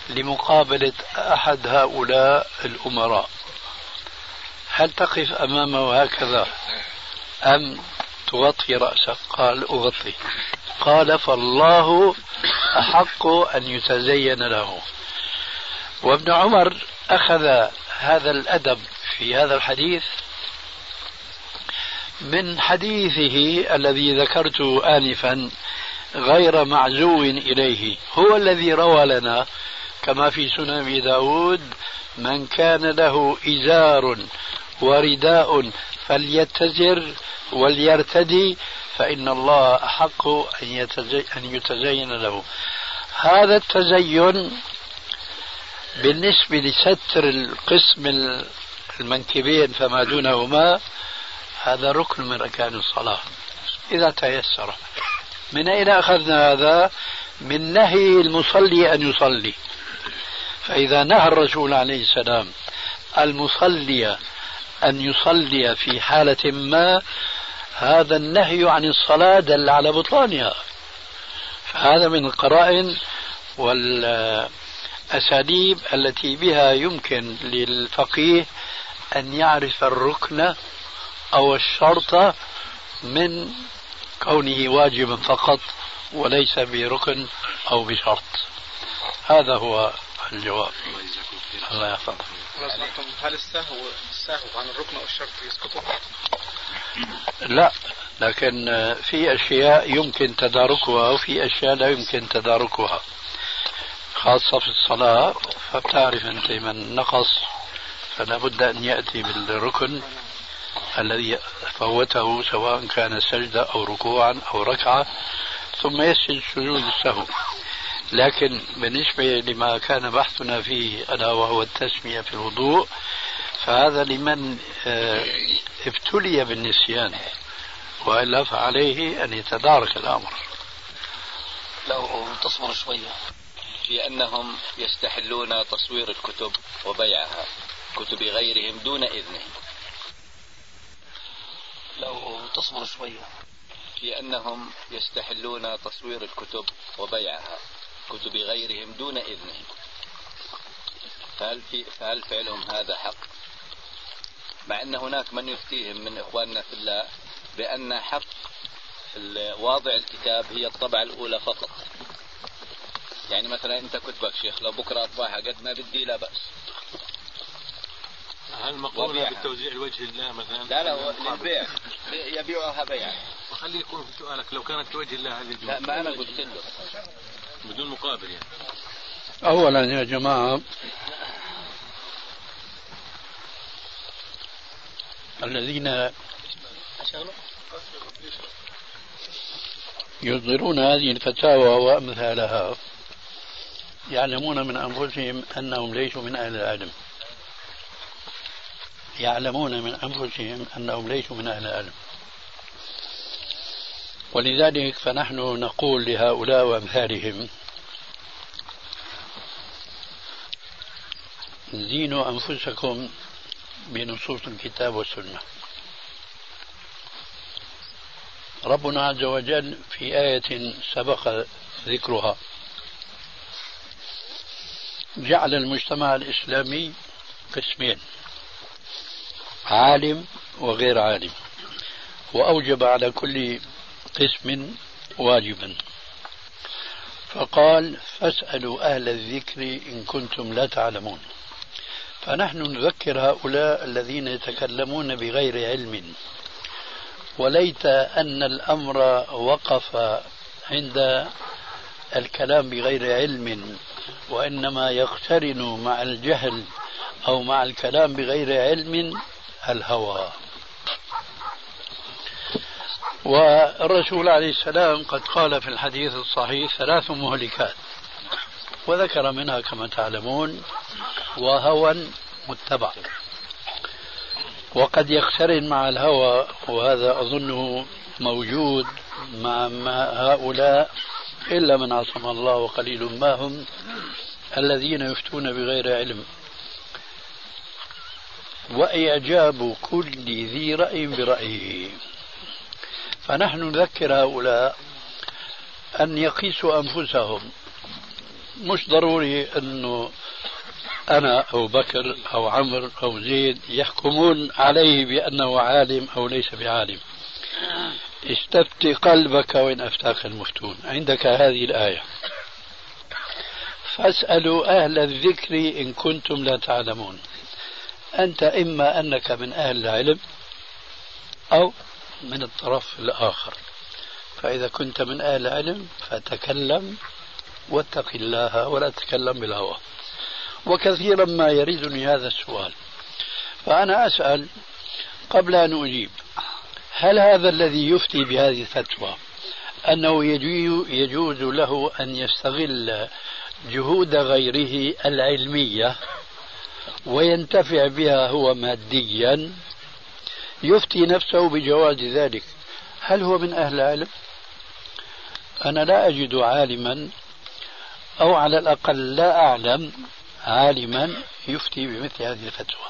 لمقابلة أحد هؤلاء الأمراء هل تقف أمامه هكذا أم تغطي رأسك؟ قال أغطي. قال فالله أحق أن يتزين له. وابن عمر أخذ هذا الأدب في هذا الحديث من حديثه الذي ذكرته آنفا غير معزو إليه. هو الذي روى لنا كما في سنن داود من كان له إزار ورداء فليتزر وليرتدي فإن الله أحق أن, أن يتزين له. هذا التزين بالنسبة لستر القسم المنكبين فما دونهما هذا ركن من أركان الصلاة. إذا تيسر. من أين أخذنا هذا؟ من نهي المصلي أن يصلي. فإذا نهى الرسول عليه السلام المصلي أن يصلي في حالة ما هذا النهي عن الصلاة دل على بطلانها. فهذا من القرائن والأساليب التي بها يمكن للفقيه أن يعرف الركن أو الشرط من كونه واجبا فقط وليس بركن أو بشرط. هذا هو الجواب. الله يحفظك. هل السهو السهو عن الركن أو الشرط يسقط؟ لا لكن في أشياء يمكن تداركها وفي أشياء لا يمكن تداركها خاصة في الصلاة. فبتعرف أنت من نقص فلا بد أن يأتي بالركن الذي فوته سواء كان سجدة أو ركوعا أو ركعة ثم يسجد سجود السهو لكن بالنسبة لما كان بحثنا فيه ألا وهو التسمية في الوضوء فهذا لمن آه، ابتلي بالنسيان وإلا فعليه أن يتدارك الأمر. لو تصبر شوية. في أنهم يستحلون تصوير الكتب وبيعها كتب غيرهم دون إذنهم لو تصبر شوية. في أنهم يستحلون تصوير الكتب وبيعها كتب غيرهم دون إذنهم فهل, في فهل فعلهم هذا حق؟ مع أن هناك من يفتيهم من إخواننا في الله بأن حق واضع الكتاب هي الطبعة الأولى فقط. يعني مثلا أنت كتبك شيخ لو بكرة أطبعها قد ما بدي لا بأس. هل مقرونة بالتوزيع لوجه الله مثلا؟ لا لا للبيع. يبيعها بيعا خليه يكون في سؤالك لو كانت لوجه الله هذه لا ما أنا قلت له. بدون مقابل يعني. أولا يا جماعة الذين يصدرون هذه الفتاوى وأمثالها يعلمون من أنفسهم أنهم ليسوا من أهل العلم. يعلمون من أنفسهم أنهم ليسوا من أهل العلم. ولذلك فنحن نقول لهؤلاء وأمثالهم زينوا أنفسكم بنصوص الكتاب والسنة. ربنا عز وجل في آية سبق ذكرها. جعل المجتمع الإسلامي قسمين عالم وغير عالم وأوجب على كل قسم واجبا. فقال فاسألوا أهل الذكر إن كنتم لا تعلمون. فنحن نذكر هؤلاء الذين يتكلمون بغير علم. وليت أن الأمر وقف عند الكلام بغير علم وإنما يقترن مع الجهل أو مع الكلام بغير علم الهوى. والرسول عليه السلام قد قال في الحديث الصحيح ثلاث مهلكات. وذكر منها كما تعلمون وهوى متبع. وقد يقترن مع الهوى وهذا أظنه موجود مع هؤلاء إلا من عصم الله وقليل ما هم الذين يفتون بغير علم. وإعجاب كل ذي رأي برأيه. فنحن نذكر هؤلاء أن يقيسوا أنفسهم. مش ضروري أنه أنا أو بكر أو عمرو أو زيد يحكمون عليه بأنه عالم أو ليس بعالم. استفتي قلبك وإن أفتاك المفتون. عندك هذه الآية. فاسألوا أهل الذكر إن كنتم لا تعلمون. أنت إما أنك من أهل العلم أو من الطرف الآخر. فإذا كنت من أهل العلم فتكلم واتق الله ولا تتكلم بالهوى. وكثيرا ما يريدني هذا السؤال. فأنا أسأل قبل أن أجيب هل هذا الذي يفتي بهذه الفتوى أنه يجوز له أن يستغل جهود غيره العلمية وينتفع بها هو ماديا يفتي نفسه بجواز ذلك؟ هل هو من أهل العلم؟ أنا لا أجد عالما أو على الأقل لا أعلم عالما يفتي بمثل هذه الفتوى.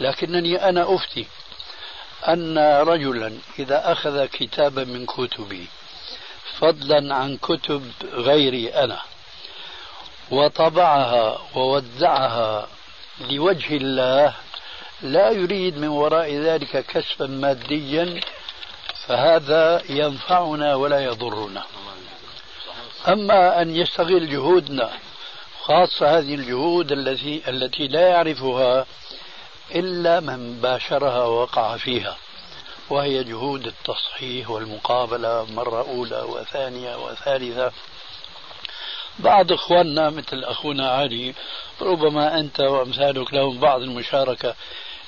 لكنني أنا أفتي أن رجلا إذا أخذ كتابا من كتبي فضلا عن كتب غيري أنا وطبعها ووزعها لوجه الله لا يريد من وراء ذلك كسبا ماديا فهذا ينفعنا ولا يضرنا. أما أن يستغل جهودنا خاصة هذه الجهود التي التي لا يعرفها إلا من باشرها ووقع فيها وهي جهود التصحيح والمقابلة مرة أولى وثانية وثالثة. بعض إخواننا مثل أخونا علي ربما أنت وأمثالك لهم بعض المشاركة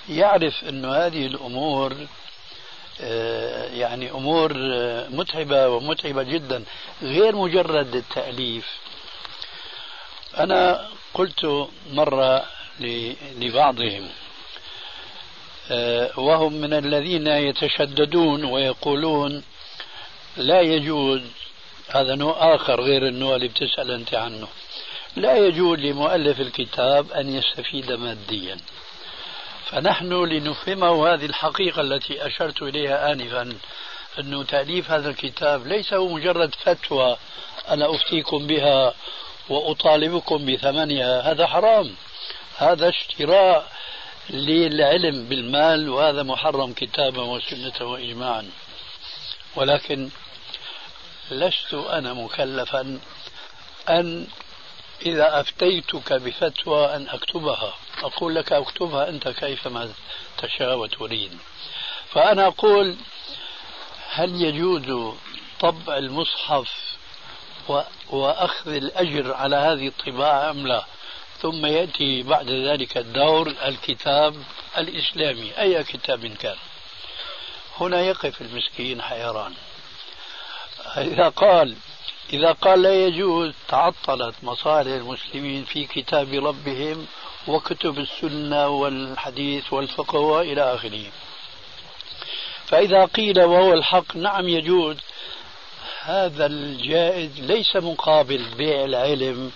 يعرف أن هذه الأمور يعني أمور آه، متعبة ومتعبة جدا غير مجرد التأليف. أنا قلت مرة لبعضهم آه، وهم من الذين يتشددون ويقولون لا يجوز هذا نوع آخر غير النوع اللي بتسأل أنت عنه لا يجوز لمؤلف الكتاب أن يستفيد ماديا. فنحن لنفهمه هذه الحقيقة التي أشرت إليها آنفا أنه تأليف هذا الكتاب ليس هو مجرد فتوى أنا أفتيكم بها وأطالبكم بثمنها. هذا حرام. هذا اشتراء للعلم بالمال وهذا محرم كتابا وسنة وإجماعا. ولكن لست أنا مكلفا أن إذا أفتيتك بفتوى أن أكتبها. أقول لك أكتبها أنت كيفما تشاء وتريد. فأنا أقول هل يجوز طبع المصحف وأخذ الأجر على هذه الطباعة أم لا؟ ثم يأتي بعد ذلك الدور الكتاب الإسلامي. أي كتاب كان؟ هنا يقف المسكين حيران. إذا قال إذا قال لا يجوز تعطلت مصالح المسلمين في كتاب ربهم وكتب السنة والحديث والفقه وإلى آخره. فإذا قيل وهو الحق نعم يجوز. هذا الجائز ليس مقابل بيع العلم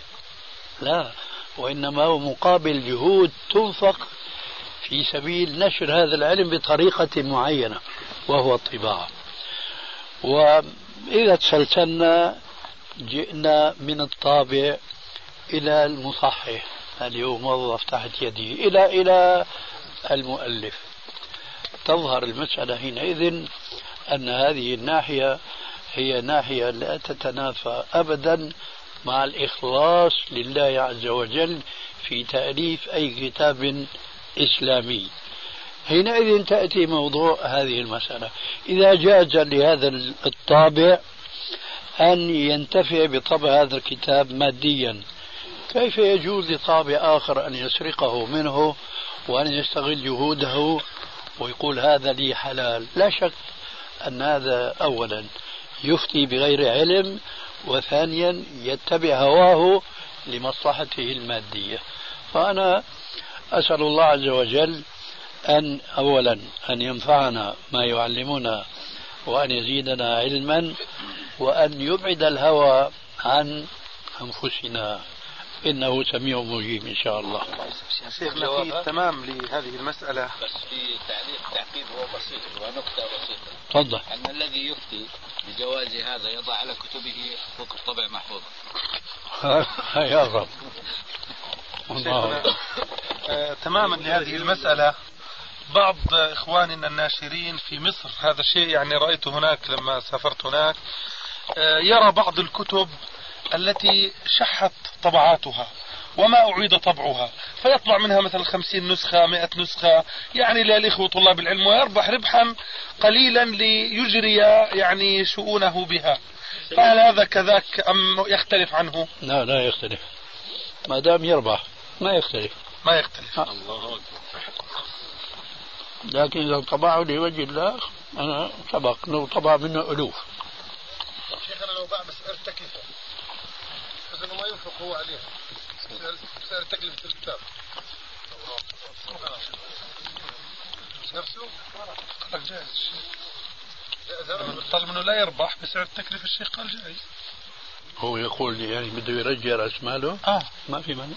لا وإنما هو مقابل جهود تنفق في سبيل نشر هذا العلم بطريقة معينة وهو الطباعة وإذا تسلسلنا جئنا من الطابع إلى المصحح. اليوم موظف تحت يدي إلى إلى المؤلف. تظهر المسألة حينئذ أن هذه الناحية هي ناحية لا تتنافى أبدا مع الإخلاص لله عز وجل في تأليف أي كتاب إسلامي. حينئذ تأتي موضوع هذه المسألة. إذا جاز لهذا الطابع أن ينتفع بطبع هذا الكتاب ماديا. كيف يجوز لطابع آخر أن يسرقه منه وأن يستغل جهوده ويقول هذا لي حلال؟ لا شك أن هذا أولا يفتي بغير علم وثانيا يتبع هواه لمصلحته المادية. فأنا أسأل الله عز وجل أن أولا أن ينفعنا ما يعلمنا وأن يزيدنا علما وأن يبعد الهوى عن أنفسنا. إنه سميع مجيب إن شاء الله. شيخنا في تمام لهذه المسألة. بس في تعليق تعقيب هو بسيط ونكتة بسيطة. تفضل. أن الذي يفتي بجواز هذا يضع على كتبه حقوق الطبع محفوظة يا رب. آه تماما لهذه المسألة. بعض إخواننا الناشرين في مصر هذا الشيء يعني رأيته هناك لما سافرت هناك آه يرى بعض الكتب التي شحت طبعاتها وما أعيد طبعها فيطبع منها مثلا خمسين نسخة مئة نسخة. يعني للإخوة طلاب العلم ويربح ربحا قليلا ليجري يعني شؤونه بها. فهل هذا كذاك أم يختلف عنه؟ لا لا يختلف. ما دام يربح ما يختلف. ما يختلف. الله لكن إذا طبعه لوجه الله أنا سبق لو طبع منه ألوف. شيخنا لو باع بس ارتكفه بس انه ما ينفق هو عليها. سعر تكلفة الكتاب. نفسه؟ قال جائز طالما إنه لا يربح بسعر التكلفة الشيخ قال جائز. هو يقول يعني بده يرجع رأس ماله؟ آه. ما في مانع.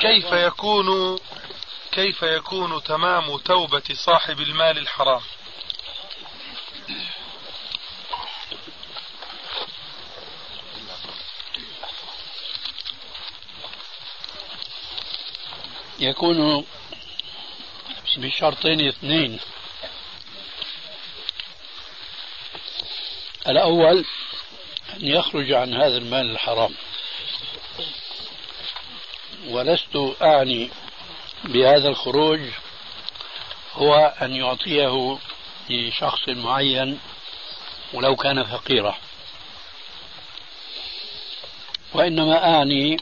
كيف يكون كيف يكون تمام توبة صاحب المال الحرام؟ يكون بشرطين اثنين. الأول أن يخرج عن هذا المال الحرام. ولست أعني بهذا الخروج. هو أن يعطيه لشخص معين ولو كان فقيرا. وإنما أعني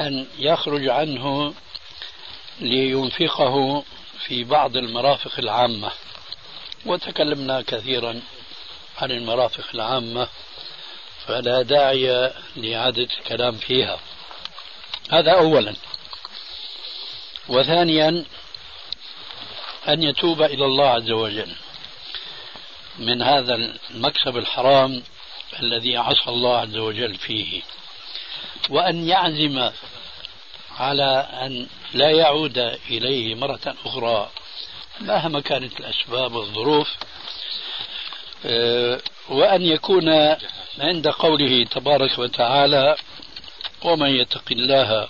أن يخرج عنه لينفقه في بعض المرافق العامة. وتكلمنا كثيرا عن المرافق العامة فلا داعي لإعادة الكلام فيها. هذا أولا. وثانيا أن يتوب إلى الله عز وجل من هذا المكسب الحرام الذي عصى الله عز وجل فيه. وأن يعزم على أن لا يعود إليه مرة أخرى مهما كانت الأسباب والظروف آه، وأن يكون عند قوله تبارك وتعالى ومن يتق الله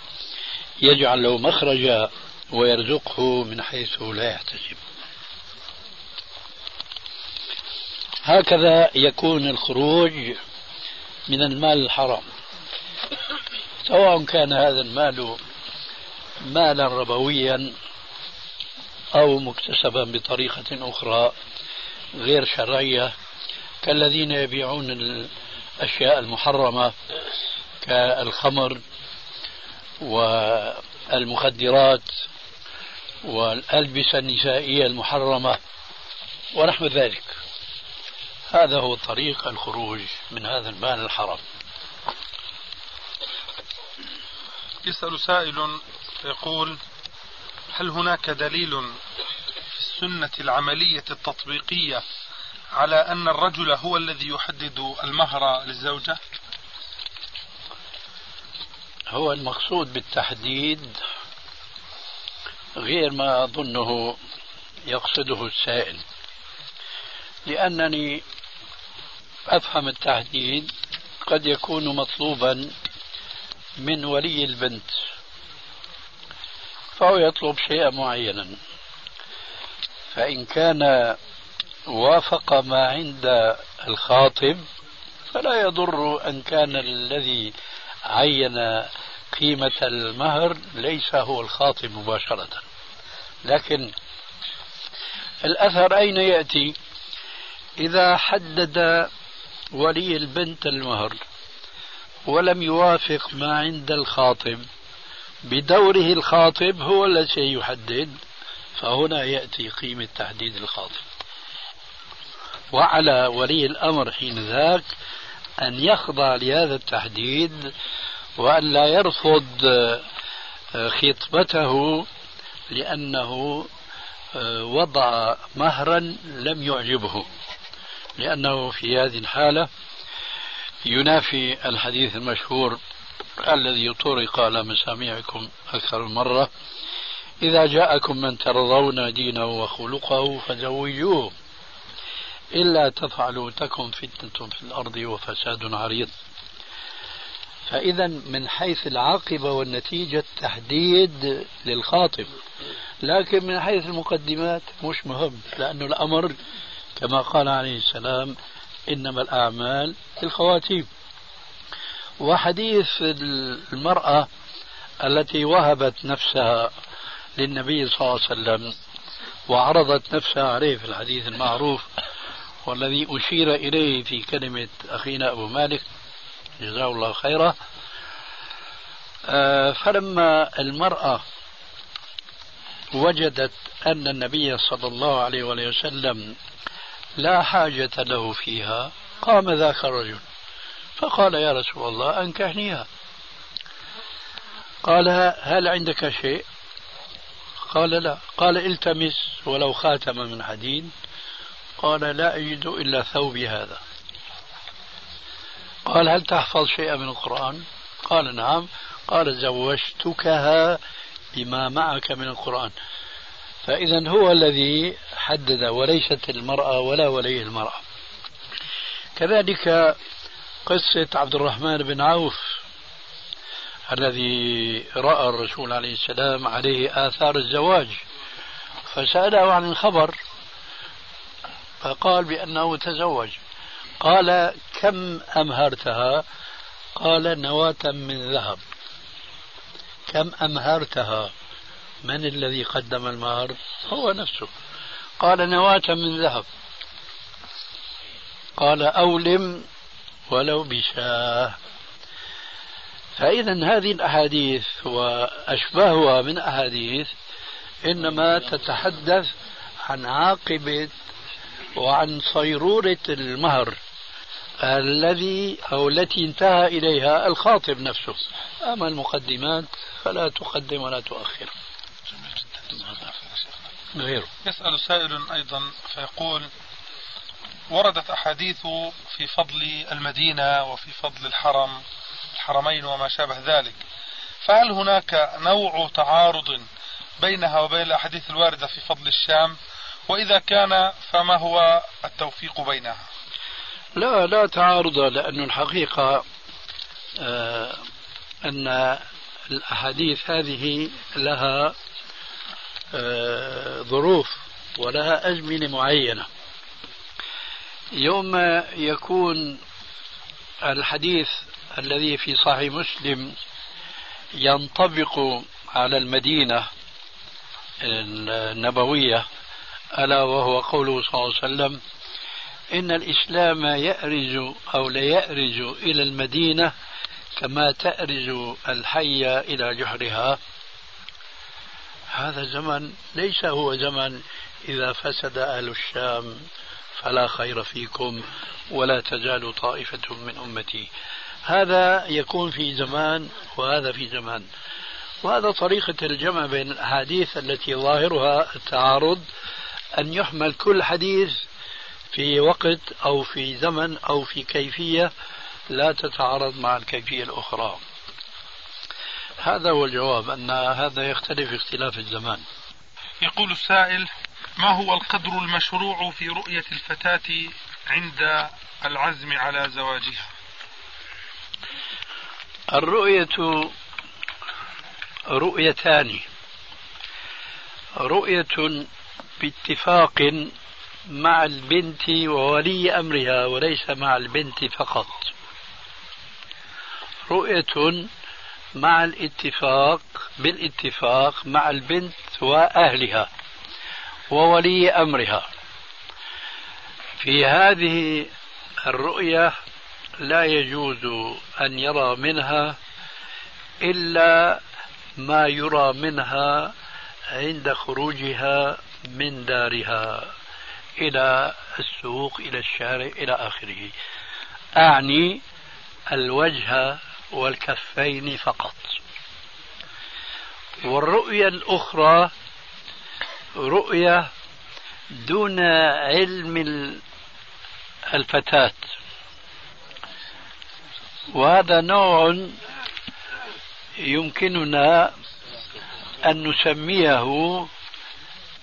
يجعل له مخرجا ويرزقه من حيث لا يحتسب. هكذا يكون الخروج من المال الحرام سواء كان هذا المال مالا ربويا أو مكتسبا بطريقة أخرى غير شرعية كالذين يبيعون الأشياء المحرمة كالخمر والمخدرات والألبسة النسائية المحرمة ونحو ذلك. هذا هو طريق الخروج من هذا المال الحرام. يسأل سائل يقول هل هناك دليل في السنة العملية التطبيقية على أن الرجل هو الذي يحدد المهر للزوجة؟ هو المقصود بالتحديد غير ما أظنه يقصده السائل لأنني أفهم التحديد قد يكون مطلوبا من ولي البنت. فهو يطلب شيئا معينا. فإن كان وافق ما عند الخاطب فلا يضر أن كان الذي عين قيمة المهر ليس هو الخاطب مباشرة. لكن الأثر أين يأتي؟ إذا حدد ولي البنت المهر ولم يوافق ما عند الخاطب بدوره الخاطب هو الذي يحدد فهنا يأتي قيمة تحديد الخاطب. وعلى ولي الأمر حين ذاك أن يخضع لهذا التحديد وأن لا يرفض آه، خطبته لأنه آه، وضع مهرا لم يعجبه. لأنه في هذه الحالة ينافي الحديث المشهور الذي طرق على مسامعكم أكثر من مرة. إذا جاءكم من ترضون دينه وخلقه فزوجوه. إلا تفعلوا تكن فتنة في الأرض وفساد عريض. فإذا من حيث العاقبة والنتيجة تحديد للخاطب. لكن من حيث المقدمات مش مهم لأنه الأمر كما قال عليه السلام إنما الأعمال بالخواتيم وحديث المرأة التي وهبت نفسها للنبي صلى الله عليه وسلم وعرضت نفسها عليه في الحديث المعروف والذي أشير إليه في كلمة أخينا أبو مالك جزاه الله خيرا. آه، فلما المرأة وجدت أن النبي صلى الله عليه وسلم لا حاجة له فيها قام ذاك الرجل. فقال يا رسول الله أنكحنيها. قال هل عندك شيء؟ قال لا. قال التمس ولو خاتم من حديد. قال لا أجد إلا ثوبي هذا. قال هل تحفظ شيئا من القرآن؟ قال نعم. قال زوجتكها بما معك من القرآن. فإذا هو الذي حدد وليست المرأة ولا ولي المرأة. كذلك قصة عبد الرحمن بن عوف الذي رأى الرسول عليه السلام عليه آثار الزواج فسأله عن الخبر فقال بأنه تزوج. قال كم أمهرتها؟ قال نواة من ذهب. كم أمهرتها؟ من الذي قدم المهر؟ هو نفسه. قال نواة من ذهب. قال أولم ولو بشاه فإذا هذه الأحاديث وأشباهها من أحاديث إنما تتحدث عن عاقبة وعن صيرورة المهر الذي أو التي انتهى إليها الخاطب نفسه. أما المقدمات فلا تقدم ولا تؤخر. غيره. يسأل سائل أيضا فيقول وردت أحاديث في فضل المدينة وفي فضل الحرم الحرمين وما شابه ذلك. فهل هناك نوع تعارض بينها وبين الأحاديث الواردة في فضل الشام؟ وإذا كان فما هو التوفيق بينها؟ لا لا تعارض لأن الحقيقة آه أن الأحاديث هذه لها آه ظروف ولها أزمنة معينة. يوم يكون الحديث الذي في صحيح مسلم ينطبق على المدينة النبوية ألا وهو قوله صلى الله عليه وسلم إن الإسلام يأرج أو لا يأرج إلى المدينة كما تأرج الحية إلى جحرها. هذا زمن ليس هو زمن إذا فسد أهل الشام. فلا خير فيكم ولا تزال طائفة من أمتي. هذا يكون في زمان وهذا في زمان. وهذا طريقة الجمع بين الأحاديث التي ظاهرها التعارض أن يحمل كل حديث في وقت أو في زمن أو في كيفية لا تتعارض مع الكيفية الأخرى. هذا هو الجواب أن هذا يختلف اختلاف الزمان. يقول السائل ما هو القدر المشروع في رؤية الفتاة عند العزم على زواجها؟ الرؤية رؤيتان. رؤية باتفاق مع البنت وولي أمرها وليس مع البنت فقط. رؤية مع الاتفاق بالاتفاق مع البنت وأهلها. وولي أمرها. في هذه الرؤية لا يجوز أن يرى منها إلا ما يرى منها عند خروجها من دارها إلى السوق إلى الشارع إلى آخره. أعني الوجه والكفين فقط. والرؤية الأخرى رؤية دون علم الفتاة. وهذا نوع يمكننا أن نسميه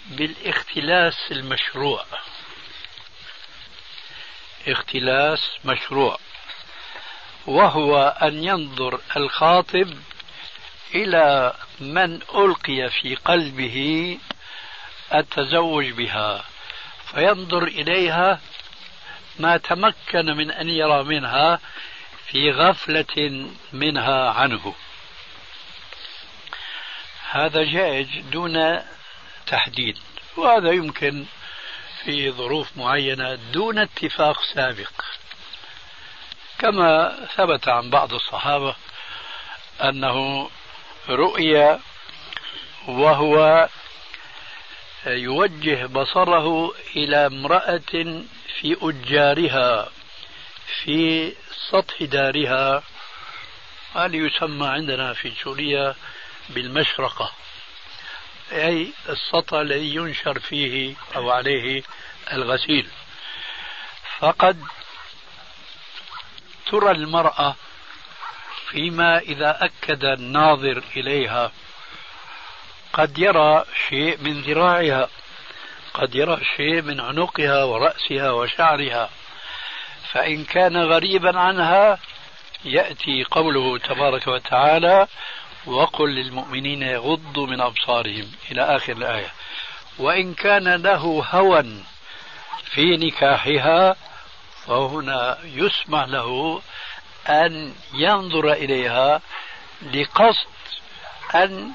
بالاختلاس المشروع. اختلاس مشروع. وهو أن ينظر الخاطب إلى من ألقي في قلبه التزوج بها فينظر إليها ما تمكن من أن يرى منها في غفلة منها عنه. هذا جائز دون تحديد وهذا يمكن في ظروف معينة دون اتفاق سابق. كما ثبت عن بعض الصحابة أنه رؤيا وهو يوجه بصره إلى امرأة في أجارها في سطح دارها. هذا يسمى عندنا في سوريا بالمشرقة. أي السطح الذي ينشر فيه أو عليه الغسيل. فقد ترى المرأة فيما إذا أكد الناظر إليها. قد يرى شيء من ذراعها قد يرى شيء من عنقها ورأسها وشعرها. فإن كان غريبا عنها يأتي قوله تبارك وتعالى وقل للمؤمنين يغضوا من أبصارهم. إلى آخر الآية وإن كان له هوى في نكاحها فهنا يسمح له أن ينظر إليها لقصد أن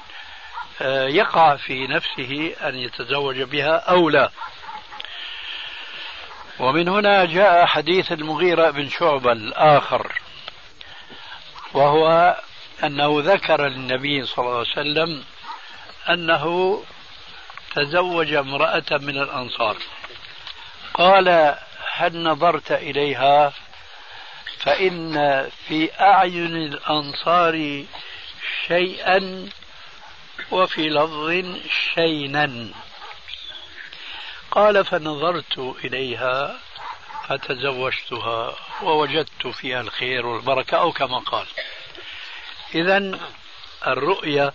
يقع في نفسه أن يتزوج بها أو لا. ومن هنا جاء حديث المغيرة بن شعبة الآخر وهو أنه ذكر للنبي صلى الله عليه وسلم أنه تزوج امرأة من الأنصار. قال هل نظرت إليها؟ فإن في أعين الأنصار شيئا وفي لفظ شينا. قال فنظرت إليها فتزوجتها ووجدت فيها الخير والبركة أو كما قال. إذا الرؤية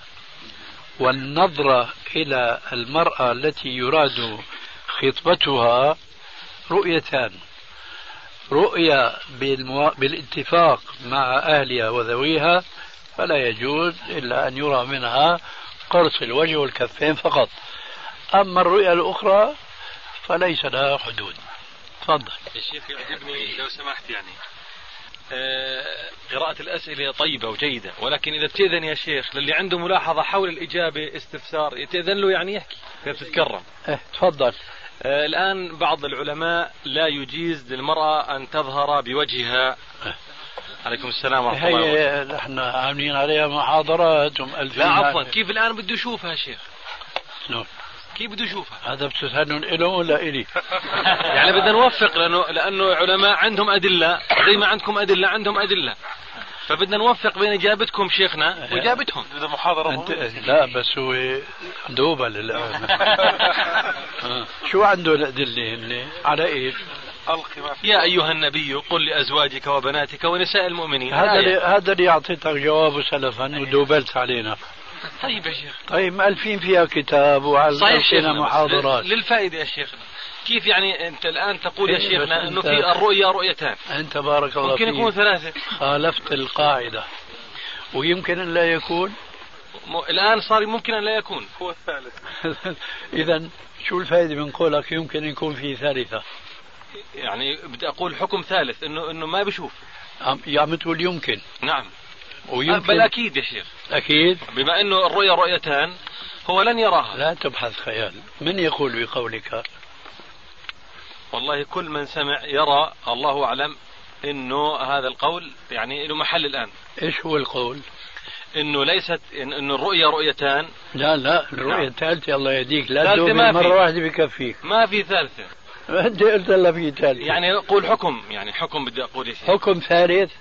والنظرة إلى المرأة التي يراد خطبتها رؤيتان. رؤيا بالمو... بالاتفاق مع أهلها وذويها فلا يجوز إلا أن يرى منها قرص الوجه والكفين فقط. أما الرؤيا الأخرى فليس لها حدود. تفضل. يا شيخ يعجبني لو سمحت يعني. آه، قراءة الأسئلة طيبة وجيدة ولكن إذا بتأذن يا شيخ للي عنده ملاحظة حول الإجابة استفسار يتأذن له يعني يحكي إذا بتتكرم إيه تفضل. آه، الآن بعض العلماء لا يجيز للمرأة أن تظهر بوجهها عليكم السلام ورحمة الله وبركاته هي نحن عاملين عليها محاضرات لا عفوا كيف الآن بده يشوفها شيخ شلون؟ كيف بده يشوفها هذا بتسألون إله ولا إلي؟ يعني بدنا نوفق لأنه لأنه علماء عندهم أدلة زي ما عندكم أدلة عندهم أدلة فبدنا نوفق بين إجابتكم شيخنا وإجابتهم إذا محاضرة أنت لا بس هو دوبل الآن آه. شو عنده الأدلة هن؟ على إيش؟ ألقي ما في يا أيها النبي قل لأزواجك وبناتك ونساء المؤمنين. هذا. اللي هذا اللي أعطيتك جوابه سلفا ودوبلت علينا. طيب يا شيخ. طيب مألفين فيها كتاب بس محاضرات. لل- للفائدة يا شيخنا. كيف يعني أنت الآن تقول يا إيه، شيخنا أنت- في الرؤيا رؤيتان؟ أنت بارك الله ممكن يكون فيك. ثلاثة. خالفت القاعدة. ويمكن أن لا يكون. م- الآن صار ممكن أن لا يكون. هو الثالث. إذا شو الفائدة من قولك؟ يمكن يكون في ثالثة. يعني بدي أقول حكم ثالث أنه أنه ما بشوف. عم تقول يمكن. نعم. ويمكن. بل أكيد يا شيخ. أكيد. بما أنه الرؤيا رؤيتان هو لن يراها. لا تبحث خيال. من يقول بقولك؟ والله كل من سمع يرى الله أعلم أنه هذا القول يعني له محل الآن. إيش هو القول؟ أنه ليست إن- أنه الرؤيا رؤيتان. لا لا الرؤية نعم. الثالثة الله يهديك. لا في. مرة واحدة بكفيك. ما في ثالثة. أنت قلت هلا في ثالثة يعني أقول حكم يعني حكم بدي أقول يا شيخ حكم ثالث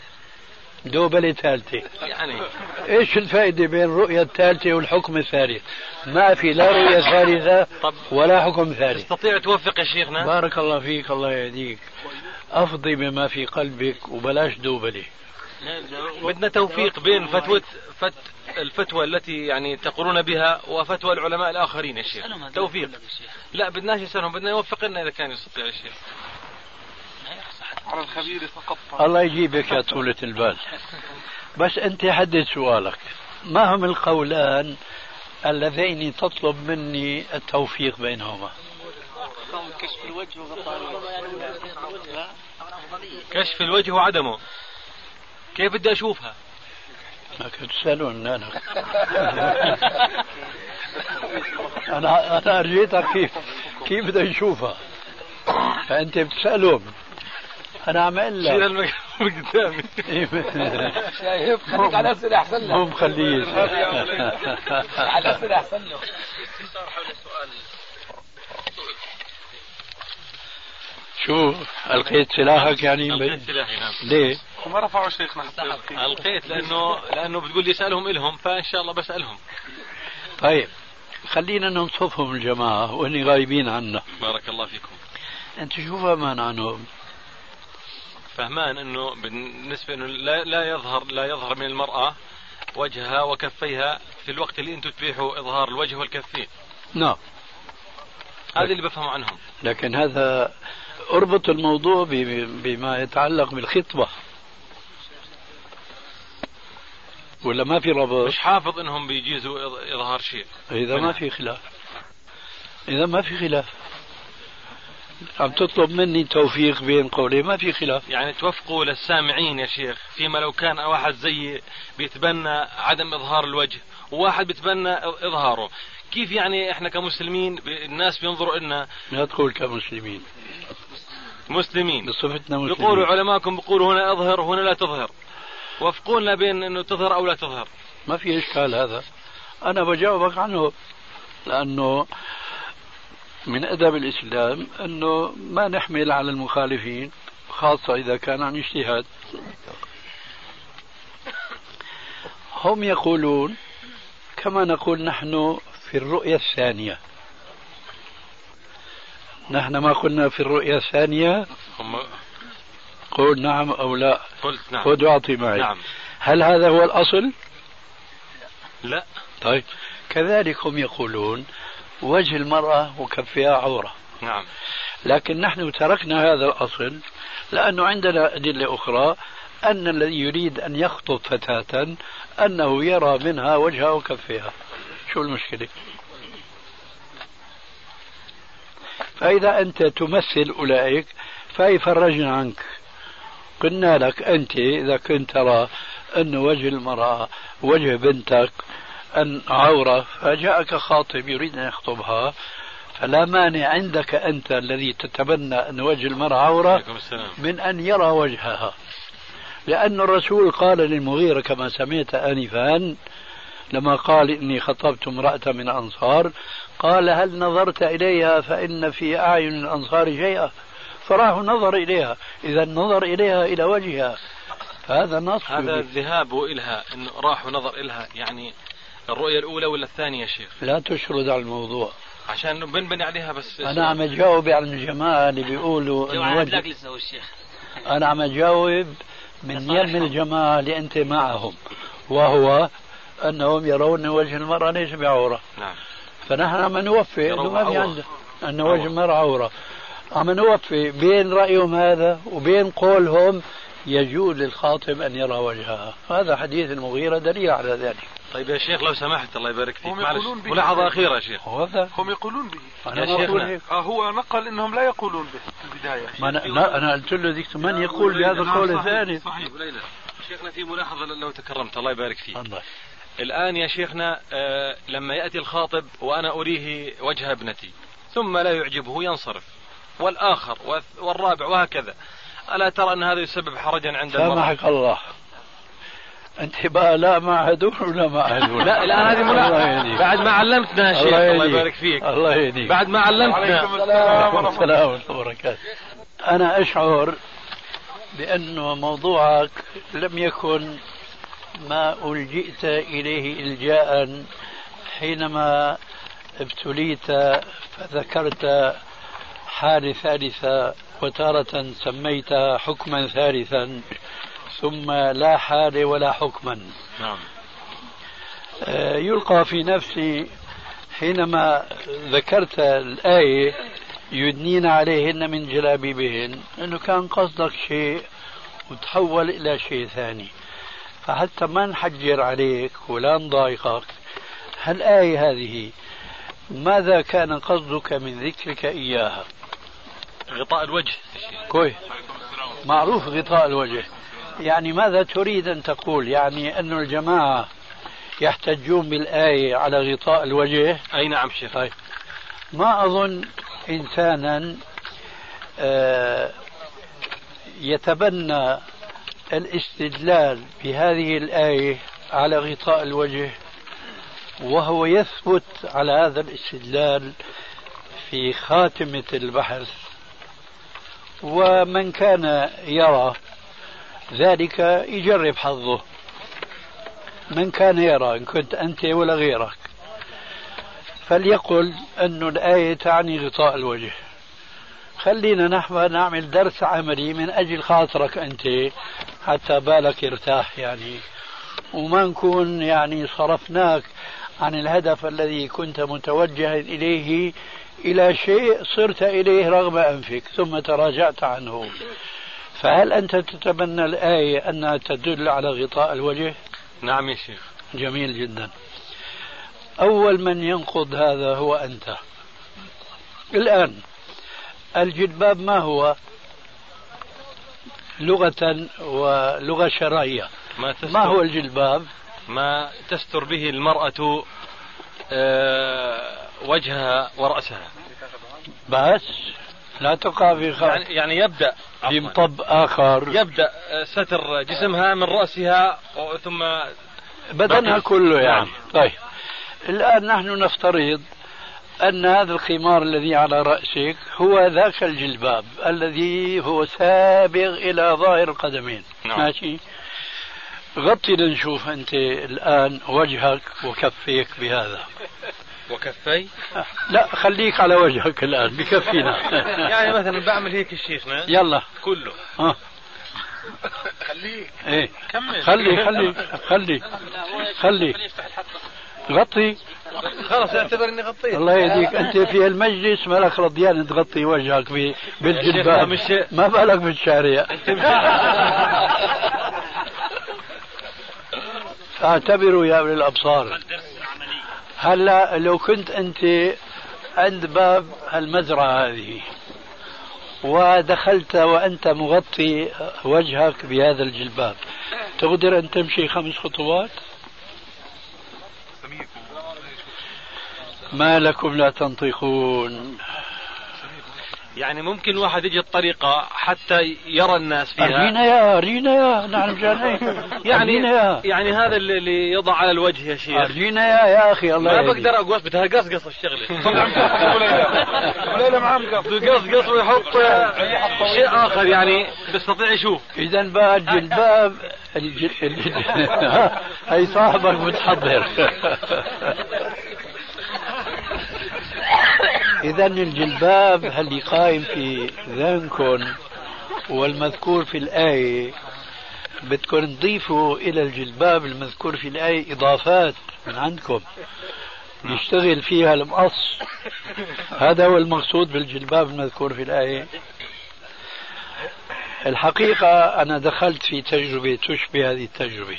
دوبلة ثالثة يعني إيش الفائدة بين الرؤية الثالثة والحكم الثالث؟ ما في لا رؤية ثالثة ولا حكم ثالث. تستطيع توفق يا شيخنا بارك الله فيك الله يهديك. أفضي بما في قلبك وبلاش دوبلة. بدنا توفيق بين فتوى فت الفتوى التي يعني تقولون بها وفتوى العلماء الآخرين يا شيخ. توفيق. لا بدناش نسألهم بدنا يوفق لنا إذا كان يستطيع يا شيخ. على الخبير يتقطع الله يجيبك يا طولة البال. بس أنت حدد سؤالك. ما هم القولان اللذين تطلب مني التوفيق بينهما؟ كشف الوجه وغطاء الوجه. كشف الوجه وعدمه. كيف بدي أشوفها؟ ما كنت تسألون أنا أنا أنا أرجيتك كيف كيف بدي نشوفها فأنت بتسألهم. أنا عم أقول شيل لك. الميكروفون قدامي شايف خليك على الأسئلة أحسن له مو مخليه على الأسئلة أحسن له. شو ألقيت سلاحك يعني؟ ألقيت سلاحي نعم. ليه؟ وما رفعوا شيخنا حتى يلقي. ألقيت لأنه لأنه بتقول لي اسألهم إلهم فإن شاء الله بسألهم. طيب خلينا ننصفهم الجماعة وإني غايبين عنا. بارك الله فيكم. أنت شو فهمان عنهم؟ فهمان إنه بالنسبة إنه لا لا يظهر لا يظهر من المرأة وجهها وكفيها في الوقت اللي أنتم تبيحوا إظهار الوجه والكفين. نعم. هذا اللي بفهم عنهم. لكن هذا أربط الموضوع بما يتعلق بالخطبة. ولا ما في ربط؟ مش حافظ إنهم بيجيزوا إظهار شيء. إذا ما في خلاف. إذا ما في خلاف. عم تطلب مني توفيق بين قولي ما في خلاف. يعني توفقوا للسامعين يا شيخ فيما لو كان واحد زي بيتبنى عدم إظهار الوجه وواحد بيتبنى إظهاره. كيف يعني إحنا كمسلمين الناس بينظروا لنا لا تقول كمسلمين. مسلمين. بصفتنا مسلمين يقولوا علماءكم بيقولوا هنا اظهر وهنا لا تظهر. وفقونا بين إنه تظهر أو لا تظهر. ما في إشكال هذا. أنا بجاوبك عنه لأنه من أدب الإسلام أنه ما نحمل على المخالفين خاصة إذا كان عن اجتهاد. هم يقولون كما نقول نحن في الرؤية الثانية. نحن ما قلنا في الرؤية الثانية. هم قول نعم أو لا. قلت نعم. خذ واعطي معي. نعم. هل هذا هو الأصل؟ لا. طيب. كذلك هم يقولون وجه المرأة وكفها عورة. نعم. لكن نحن تركنا هذا الأصل لأنه عندنا أدلة أخرى أن الذي يريد أن يخطب فتاة أنه يرى منها وجهها وكفها شو المشكلة؟ فإذا أنت تمثل أولئك فيفرجنا عنك؟ قلنا لك أنت إذا كنت ترى أن وجه المرأة وجه بنتك أن عورة فجاءك خاطب يريد أن يخطبها فلا مانع عندك أنت الذي تتبنى أن وجه المرأة عورة من أن يرى وجهها. لأن الرسول قال للمغيرة كما سمعت آنفا لما قال إني خطبت امرأة من أنصار قال هل نظرت إليها فإن في أعين الأنصار شيئا؟ فراه نظر إليها. إذا نظر إليها إلى وجهها. هذا نص. هذا الذهاب إلها. إنه راح ونظر إلها. يعني الرؤية الأولى ولا الثانية يا شيخ؟ لا تشرد على الموضوع. عشان بنبني عليها بس أنا عم أجاوب على الجماعة اللي بيقولوا إنه وجه. لسه الشيخ. أنا عم أجاوب من يم الجماعة اللي أنت معهم وهو أنهم يرون وجه المرأة ليس بعورة. نعم. فنحن عم نوفي إنه ما في. عنده أن وجه المرأة عورة. عم نوفي بين رأيهم هذا وبين قولهم يجوز للخاطب أن يرى وجهها. هذا حديث المغيرة دليل على ذلك. طيب يا شيخ لو سمحت الله يبارك فيك. هم معلش يقولون به. ملاحظة أخيرة يا شيخ. وهذا هم يقولون به. أنا يا شيخنا. آه هو نقل إنهم لا يقولون به في البداية. ما أنا, لا أنا قلت له ذيك من يقول بهذا نعم، القول صحيح، الثاني؟ صحيح. ليلى. شيخنا في ملاحظة لو تكرمت. الله يبارك فيك. الله الآن يا شيخنا آه، لما يأتي الخاطب وأنا أريه وجه ابنتي ثم لا يعجبه ينصرف. والآخر والرابع وهكذا. ألا ترى أن هذا يسبب حرجا عند المرأة؟ سامحك الله. أنت بقى لا مع هدول ولا مع هدول لا الآن هذه الله ملاحظة. بعد ما علمتنا يا شيخ الله الله. يبارك فيك. الله يهديك. بعد ما علمتنا. السلام ورحمة الله. السلام ورحمة الله وبركاته. أنا أشعر بأن موضوعك لم يكن ما ألجئت إليه إلجاء حينما ابتليت فذكرت حالة ثالثة وتارة سميت حكما ثالثا ثم لا حالة ولا حكما. نعم. آه، يلقى في نفسي حينما ذكرت الآية يدنين عليهن من جلابيبهن أنه كان قصدك شيء وتحول إلى شيء ثاني. فحتى ما نحجر عليك ولا نضايقك هالآية هذه؟ ماذا كان قصدك من ذكرك إياها؟ غطاء الوجه. كويس. معروف غطاء الوجه. يعني ماذا تريد أن تقول؟ يعني أن الجماعة يحتجون بالآية على غطاء الوجه؟ أي نعم شيخ. طيب. ما أظن إنسانا آه، يتبنى الاستدلال بهذه الآية على غطاء الوجه وهو يثبت على هذا الاستدلال في خاتمة البحث. ومن كان يرى ذلك يجرب حظه. من كان يرى إن كنت أنت ولا غيرك. فليقل أن الآية تعني غطاء الوجه. خلينا نحن نعمل درس عملي من أجل خاطرك أنت. حتى بالك يرتاح يعني. وما نكون يعني صرفناك عن الهدف الذي كنت متوجها إليه إلى شيء صرت إليه رغم أنفك ثم تراجعت عنه. فهل أنت تتبنى الآية أنها تدل على غطاء الوجه؟ نعم يا شيخ. جميل جدا. أول من ينقض هذا هو أنت. الآن الجلباب ما هو؟ لغة ولغة شرعية. ما تستر ما هو الجلباب؟ ما تستر به المرأة آه، وجهها ورأسها. بس لا تقع في خ... يعني يعني يبدأ في. مطب آخر. يبدأ آه، ستر جسمها من رأسها ثم بدنها. كله يعني. نعم. طيب. الآن نحن نفترض أن هذا الخمار الذي على رأسك هو ذاك الجلباب الذي هو سابغ إلى ظاهر القدمين. نعم. ماشي؟ غطي لنشوف أنت الآن وجهك وكفيك بهذا. وكفي؟ لا خليك على وجهك الآن بكفينا. يعني مثلا بعمل هيك الشيخنا يلا. كله. ها. خليه إيه. كمل. خلي خلي خلي خلي. غطي خلاص اعتبر إني غطيت. الله يهديك. أنت في المجلس مالك رضيان تغطي وجهك بالجلباب. مش- ما بالك بالشارع. فاعتبروا يا أولي الأبصار. هلا لو كنت أنت عند باب المزرعه هذه ودخلت وأنت مغطي وجهك بهذا الجلباب تقدر أن تمشي خمس خطوات؟ ما لكم لا تنطقون. يعني ممكن الواحد يجي الطريقة حتى يرى الناس فيها. أرينا يا أرينا يا. نحن مشان يعني يا. يعني هذا اللي- اللي يضع على الوجه يا شيخ. أرينا يا يا أخي الله ما يهديك. بقدر اقص بدها قصقص الشغلة. وليلة معاه مقص يقصقص ويحط شيء آخر يعني. بيستطيع يشوف. إذا بقى الجلباب الجل... الجل... هي صاحبك متحضر. إذا الجلباب اللي قائم في ذهنكم والمذكور في الآية بدكم تضيفوا إلى الجلباب المذكور في الآية إضافات من عندكم. يشتغل فيها المقص. هذا هو المقصود بالجلباب المذكور في الآية الحقيقة أنا دخلت في تجربة تشبه هذه التجربة.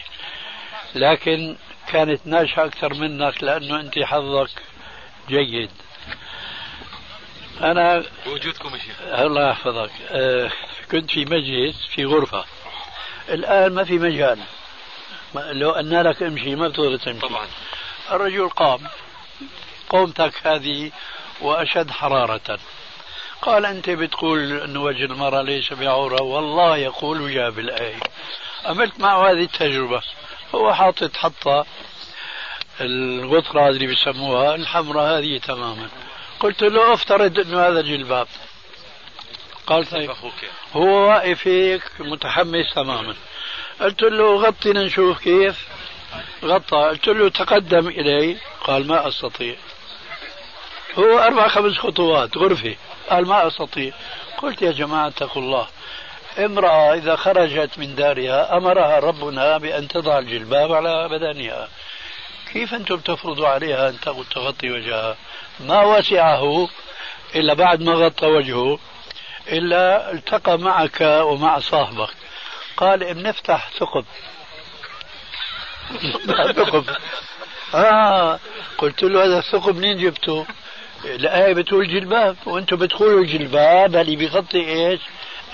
لكن كانت ناجحة أكثر منك لأنه أنت حظك جيد. أنا بوجودكم يا شيخ. الله يحفظك. آه، كنت في مجلس في غرفة. الآن ما في مجال. لو أن لك امشي ما بتقدر تمشي طبعا. الرجل قام. قومتك هذه وأشد حرارة. قال أنت بتقول أن وجه المرأة ليس بعورة. والله يقول وجاب الآية. عملت معه هذه التجربة. هو حاطط حطة. الغطرة اللي بيسموها الحمراء هذه تماما. قلت له افترض إنه هذا جلباب. قال طيب. أخوك. هو واقف هيك متحمس تماما. قلت له غطي نشوف كيف. غطى. قلت له تقدم إلي. قال ما أستطيع. هو أربع خمس خطوات غرفة. قال ما أستطيع. قلت يا جماعة اتقوا الله. امرأة إذا خرجت من دارها أمرها ربنا بأن تضع الجلباب على بدنها. كيف أنتم تفرضوا عليها أن تغطي وجهها؟ ما وسعه إلا بعد ما غطى وجهه إلا التقى معك ومع صاحبك. قال بنفتح ثقب. ثقب. آه قلت له هذا الثقب منين جبته؟ الآية بتقول جلباب وأنتم بتقولوا جلباب اللي بيغطي إيش؟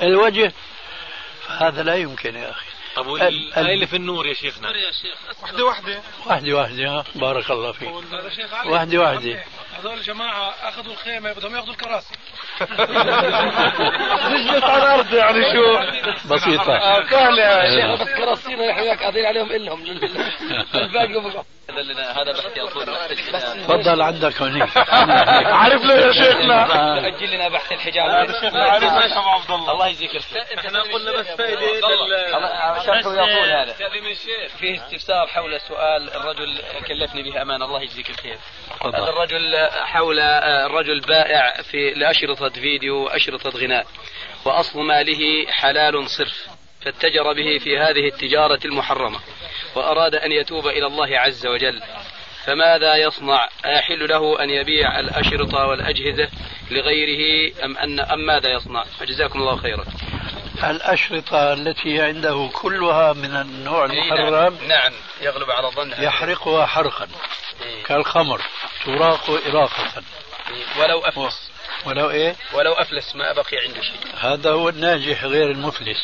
الوجه. فهذا لا يمكن يا أخي. طب اللي في النور يا شيخنا. وحده وحده واحدة واحدة. ها بارك الله فيك. شيخ علي. واحدة واحدة. هذول الجماعة أخذوا الخيمة بدهم ياخذوا الكراسي. نجلس على الأرض يعني شو؟ بسيطة. سهلة يا شيخ بس كراسينا هيك قاعدين عليهم إلهم الباقي. هذا وقت الختام تفضل عندك هنيك عارف له يا شيخنا؟ أجل لنا بحث الحجاب. عارف ليش. ابو عبد الله الله يجزيك الخير. إحنا قلنا بس فائدة شرحوا يقول هذا؟ فيه استفسار حول سؤال الرجل كلفني به أمان. الله يجزيك الخير. هذا الرجل حول الرجل بائع في لأشرطة فيديو وأشرطة غناء. وأصل ماله حلال صرف. فاتجر به في هذه التجارة المحرمة. وأراد أن يتوب إلى الله عز وجل. فماذا يصنع؟ أيحل له أن يبيع الأشرطة والأجهزة لغيره أم أن أم ماذا يصنع؟ جزاكم الله خيرا. الأشرطة التي عنده كلها من النوع المحرم نعم. يغلب على ظنها. يحرقها حرقا. كالخمر. تراق إراقة. ولو أفلس. ولو إيه؟ ولو أفلس ما بقي عنده شيء. هذا هو الناجح غير المفلس.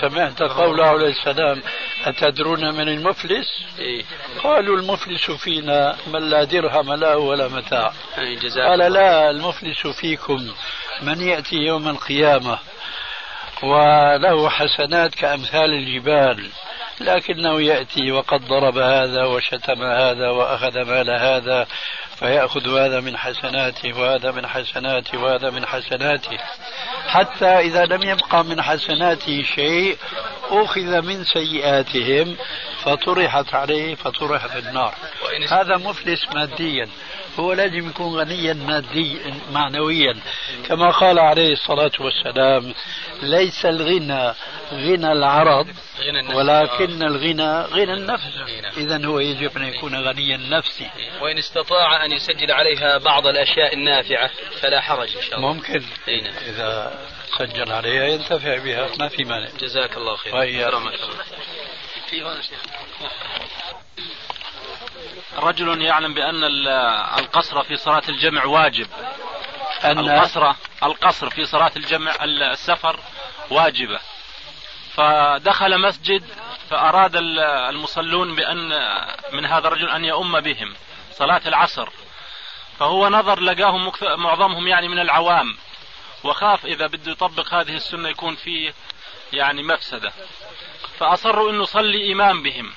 سمعت قوله عليه السلام أتدرون من المفلس؟ إيه. قالوا المفلس فينا من لا درهم له ولا متاع. إيه، قال. لا المفلس فيكم من يأتي يوم القيامة. وله حسنات كأمثال الجبال. لكنه يأتي وقد ضرب هذا وشتم هذا وأخذ مال هذا. فيأخذ هذا من حسناته وهذا من حسناته وهذا من حسناته. حتى إذا لم يبقى من حسناته شيء أخذ من سيئاتهم. فطرحت عليه فطرح في النار. هذا مفلس ماديا. هو لازم يكون غنيا ماديا معنويا. كما قال عليه الصلاة والسلام ليس الغنى غنى العرض ولكن الغنى غنى النفس. إذا هو يجب أن يكون غنيا نفسي. وإن استطاع أن يسجل عليها بعض الأشياء النافعة فلا حرج إن شاء الله. ممكن. نعم. إذا سجل عليها ينتفع بها. ما في مانع. جزاك الله خير وإياك. في هنا شيخ رجل يعلم بأن ال- القصر في صلاة الجمع واجب. أن القصر؟ القصر في صلاة الجمع السفر واجبة. فدخل مسجد فأراد ال- المصلون بأن من هذا الرجل أن يؤم بهم. صلاة العصر. فهو نظر لقاهم معظمهم يعني من العوام. وخاف إذا بده يطبق هذه السنة يكون فيه يعني مفسدة. فأصروا أنه صلي إمام بهم.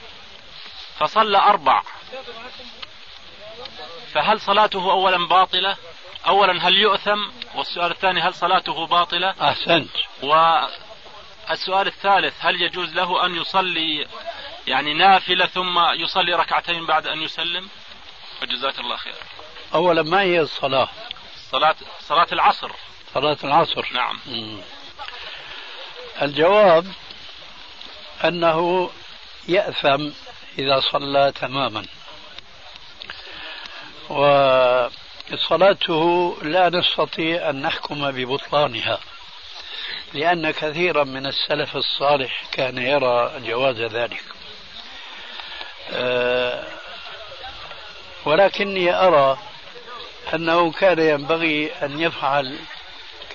فصلى أربع. فهل صلاته أولا باطلة؟ أولا هل يؤثم؟ والسؤال الثاني هل صلاته باطلة؟ أحسنت. والسؤال الثالث هل يجوز له أن يصلي يعني نافلة ثم يصلي ركعتين بعد أن يسلم؟ وجزاك الله خير أولا ما هي الصلاة؟ صلاة صلاة العصر. صلاة العصر. نعم. مم. الجواب أنه يأثم إذا صلى تماما. وصلاته لا نستطيع أن نحكم ببطلانها لأن كثيرا من السلف الصالح كان يرى جواز ذلك. ولكني أرى أنه كان ينبغي أن يفعل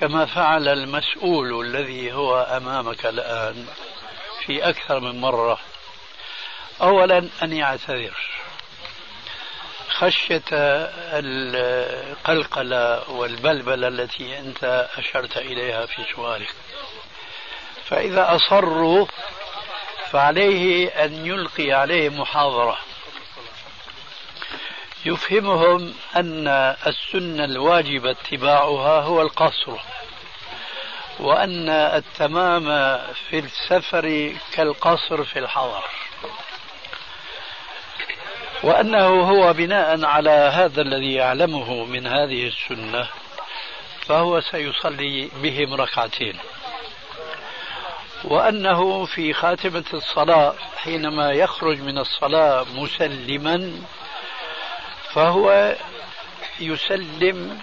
كما فعل المسؤول الذي هو أمامك الآن. في أكثر من مرة. أولا أن يعتذر. خشية القلقلة والبلبلة التي أنت أشرت إليها في سؤالك. فإذا أصروا فعليه أن يلقي عليهم محاضرة. يفهمهم أن السنة الواجب اتباعها هو القصر. وأن التمام في السفر كالقصر في الحضر. وأنه هو بناء على هذا الذي يعلمه من هذه السنة فهو سيصلي بهم ركعتين. وأنه في خاتمة الصلاة حينما يخرج من الصلاة مسلما فهو يسلم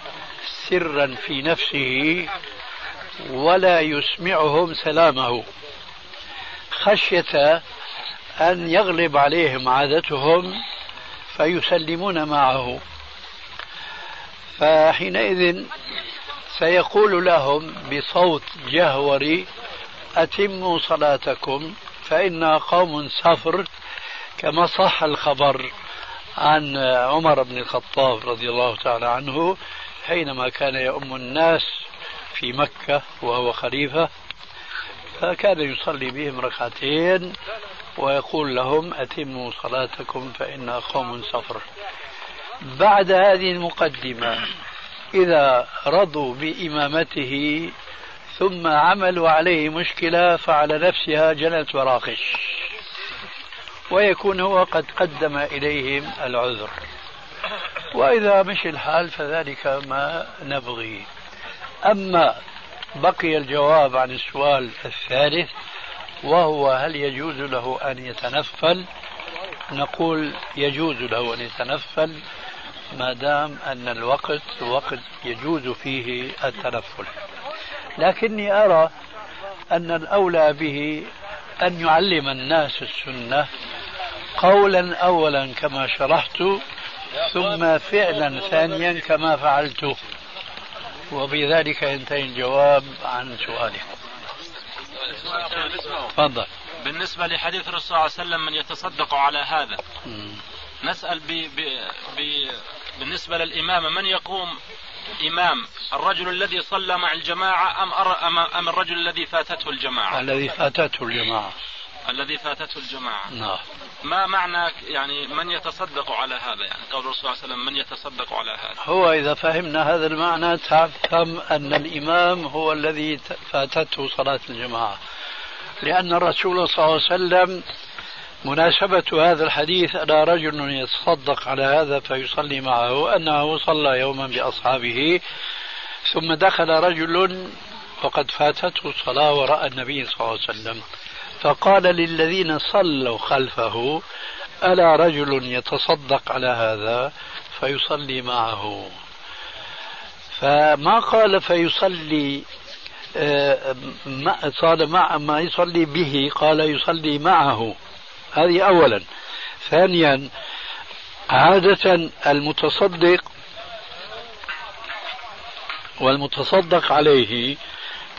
سرا في نفسه ولا يسمعهم سلامه. خشية أن يغلب عليهم عادتهم فيسلمون معه. فحينئذ سيقول لهم بصوت جهوري أتموا صلاتكم فإنا قوم سفر. كما صح الخبر عن عمر بن الخطاب رضي الله تعالى عنه حينما كان يؤم الناس في مكة وهو خليفة فكان يصلي بهم ركعتين ويقول لهم أتموا صلاتكم فإنا قوم سفر. بعد هذه المقدمة إذا رضوا بإمامته ثم عملوا عليه مشكلة فعلى نفسها جنت وراقش ويكون هو قد قدم إليهم العذر. وإذا مشي الحال فذلك ما نبغي أما بقي الجواب عن السؤال الثالث وهو هل يجوز له أن يتنفل؟ نقول يجوز له أن يتنفل ما دام أن الوقت وقت يجوز فيه التنفل. لكني أرى أن الأولى به أن يعلم الناس السنة قولا أولا كما شرحت ثم فعلا ثانيا كما فعلت. وبذلك ينتهي الجواب عن سؤالك تفضل. بالنسبة لحديث الرسول صلى الله عليه وسلم من يتصدق على هذا. مم. نسأل ب... ب... ب... بالنسبة للإمامة من يقوم إمام؟ الرجل الذي صلى مع الجماعة أم, أر... أم... أم الرجل الذي فاتته الجماعة؟ الذي فاتته الجماعة. الذي فاتته الجماعة. نعم. ما معنى يعني من يتصدق على هذا؟ يعني قول الرسول صلى الله عليه وسلم من يتصدق على هذا؟ هو إذا فهمنا هذا المعنى تفهم أن الإمام هو الذي فاتته صلاة الجماعة. لأن الرسول صلى الله عليه وسلم مناسبة هذا الحديث أن رجل يتصدق على هذا فيصلي معه أنه صلى يوما بأصحابه ثم دخل رجل وقد فاتته الصلاة وراء النبي صلى الله عليه وسلم. فقال للذين صلوا خلفه ألا رجل يتصدق على هذا فيصلي معه؟ فما قال فيصلي آه، صار مع ما يصلي به قال يصلي معه. هذه أولا. ثانيا عادة المتصدق والمتصدق عليه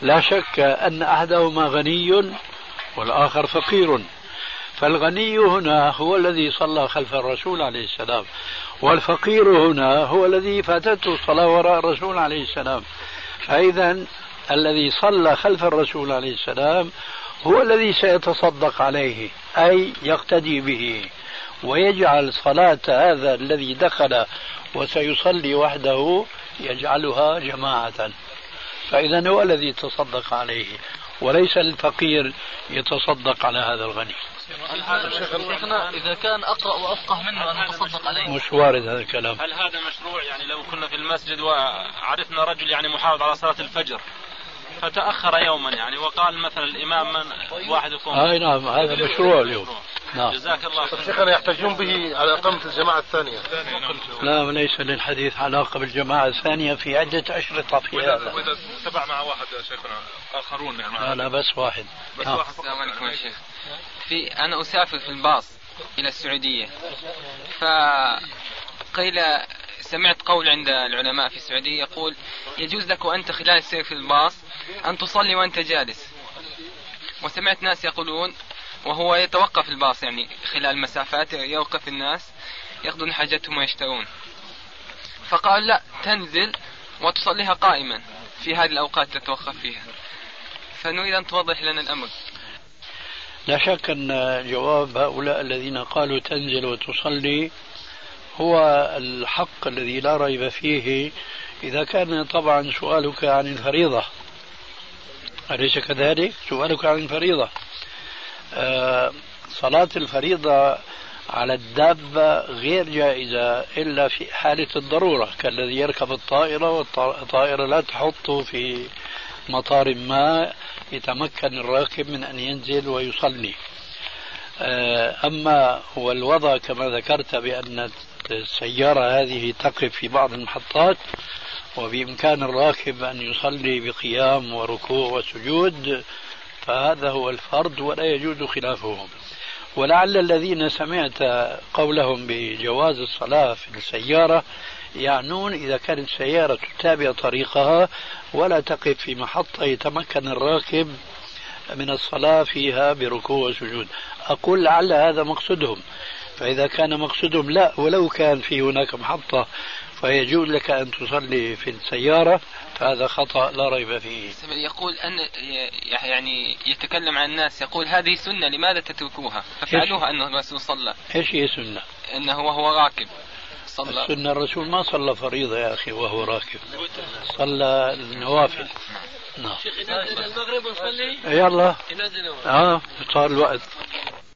لا شك أن أحدهما غني والآخر فقير. فالغني هنا هو الذي صلى خلف الرسول عليه السلام والفقير هنا هو الذي فاتته الصلاة وراء الرسول عليه السلام. فإذا الذي صلى خلف الرسول عليه السلام هو الذي سيتصدق عليه أي يقتدي به ويجعل صلاة هذا الذي دخل وسيصلي وحده يجعلها جماعة. فإذا هو الذي يتصدق عليه. وليس الفقير يتصدق على هذا الغني. شيخنا إذا كان أقرأ وأفقه منه أن يتصدق عليه. مش وارد هذا الكلام. هل هذا مشروع؟ يعني لو كنا في المسجد وعرفنا رجل يعني محافظ على صلاة الفجر فتأخر يوما يعني. وقال مثلا الإمام من واحد يكون أي نعم هذا مشروع اليوم. نعم. جزاك الله خير شيخنا يحتجون به على إقامة الجماعة الثانية. لا ليس للحديث علاقة بالجماعة الثانية في عدة أشرطة في هذا وإذا تبع مع واحد يا شيخنا آخرون يعني. لا لا بس واحد. بس نعم. واحد. السلام عليكم يا شيخ. في أنا أسافر في الباص إلى السعودية. فقيل سمعت قول عند العلماء في السعودية يقول يجوز لك وأنت خلال السير في الباص أن تصلي وأنت جالس. وسمعت ناس يقولون وهو يتوقف الباص يعني خلال مسافات يوقف الناس يأخذون حاجتهم ويشترون. فقال لا تنزل وتصليها قائما في هذه الأوقات تتوقف فيها. فنريد أن توضح لنا الأمر. لا شك أن جواب هؤلاء الذين قالوا تنزل وتصلي هو الحق الذي لا ريب فيه. إذا كان طبعا سؤالك عن الفريضة أليس كذلك؟ سؤالك عن الفريضة. آه، صلاة الفريضة على الدابة غير جائزة إلا في حالة الضرورة كالذي يركب الطائرة والطائرة لا تحطه في مطار ما يتمكن الراكب من أن ينزل ويصلي. آه، أما هو الوضع كما ذكرت بأن السيارة هذه تقف في بعض المحطات وبإمكان الراكب أن يصلي بقيام وركوع وسجود فهذا هو الفرض ولا يجوز خلافه ولعل الذين سمعت قولهم بجواز الصلاة في السيارة يعنون إذا كانت السيارة تتابع طريقها ولا تقف في محطة يتمكن الراكب من الصلاة فيها بركوع وسجود. أقول لعل هذا مقصودهم فإذا كان مقصودهم لا ولو كان في هناك محطة فيجوز لك أن تصلي في السيارة فهذا خطأ لا ريب فيه. يقول أن يعني يتكلم عن الناس يقول هذه سنة لماذا تتركوها؟ ففعلوها أنه الرسول صلى. إيش هي سنة؟ أنه وهو راكب. صلى. السنة الرسول ما صلى فريضة يا أخي وهو راكب. صلى النوافل. نعم. المغرب نصلي يلا. آه صار الوقت.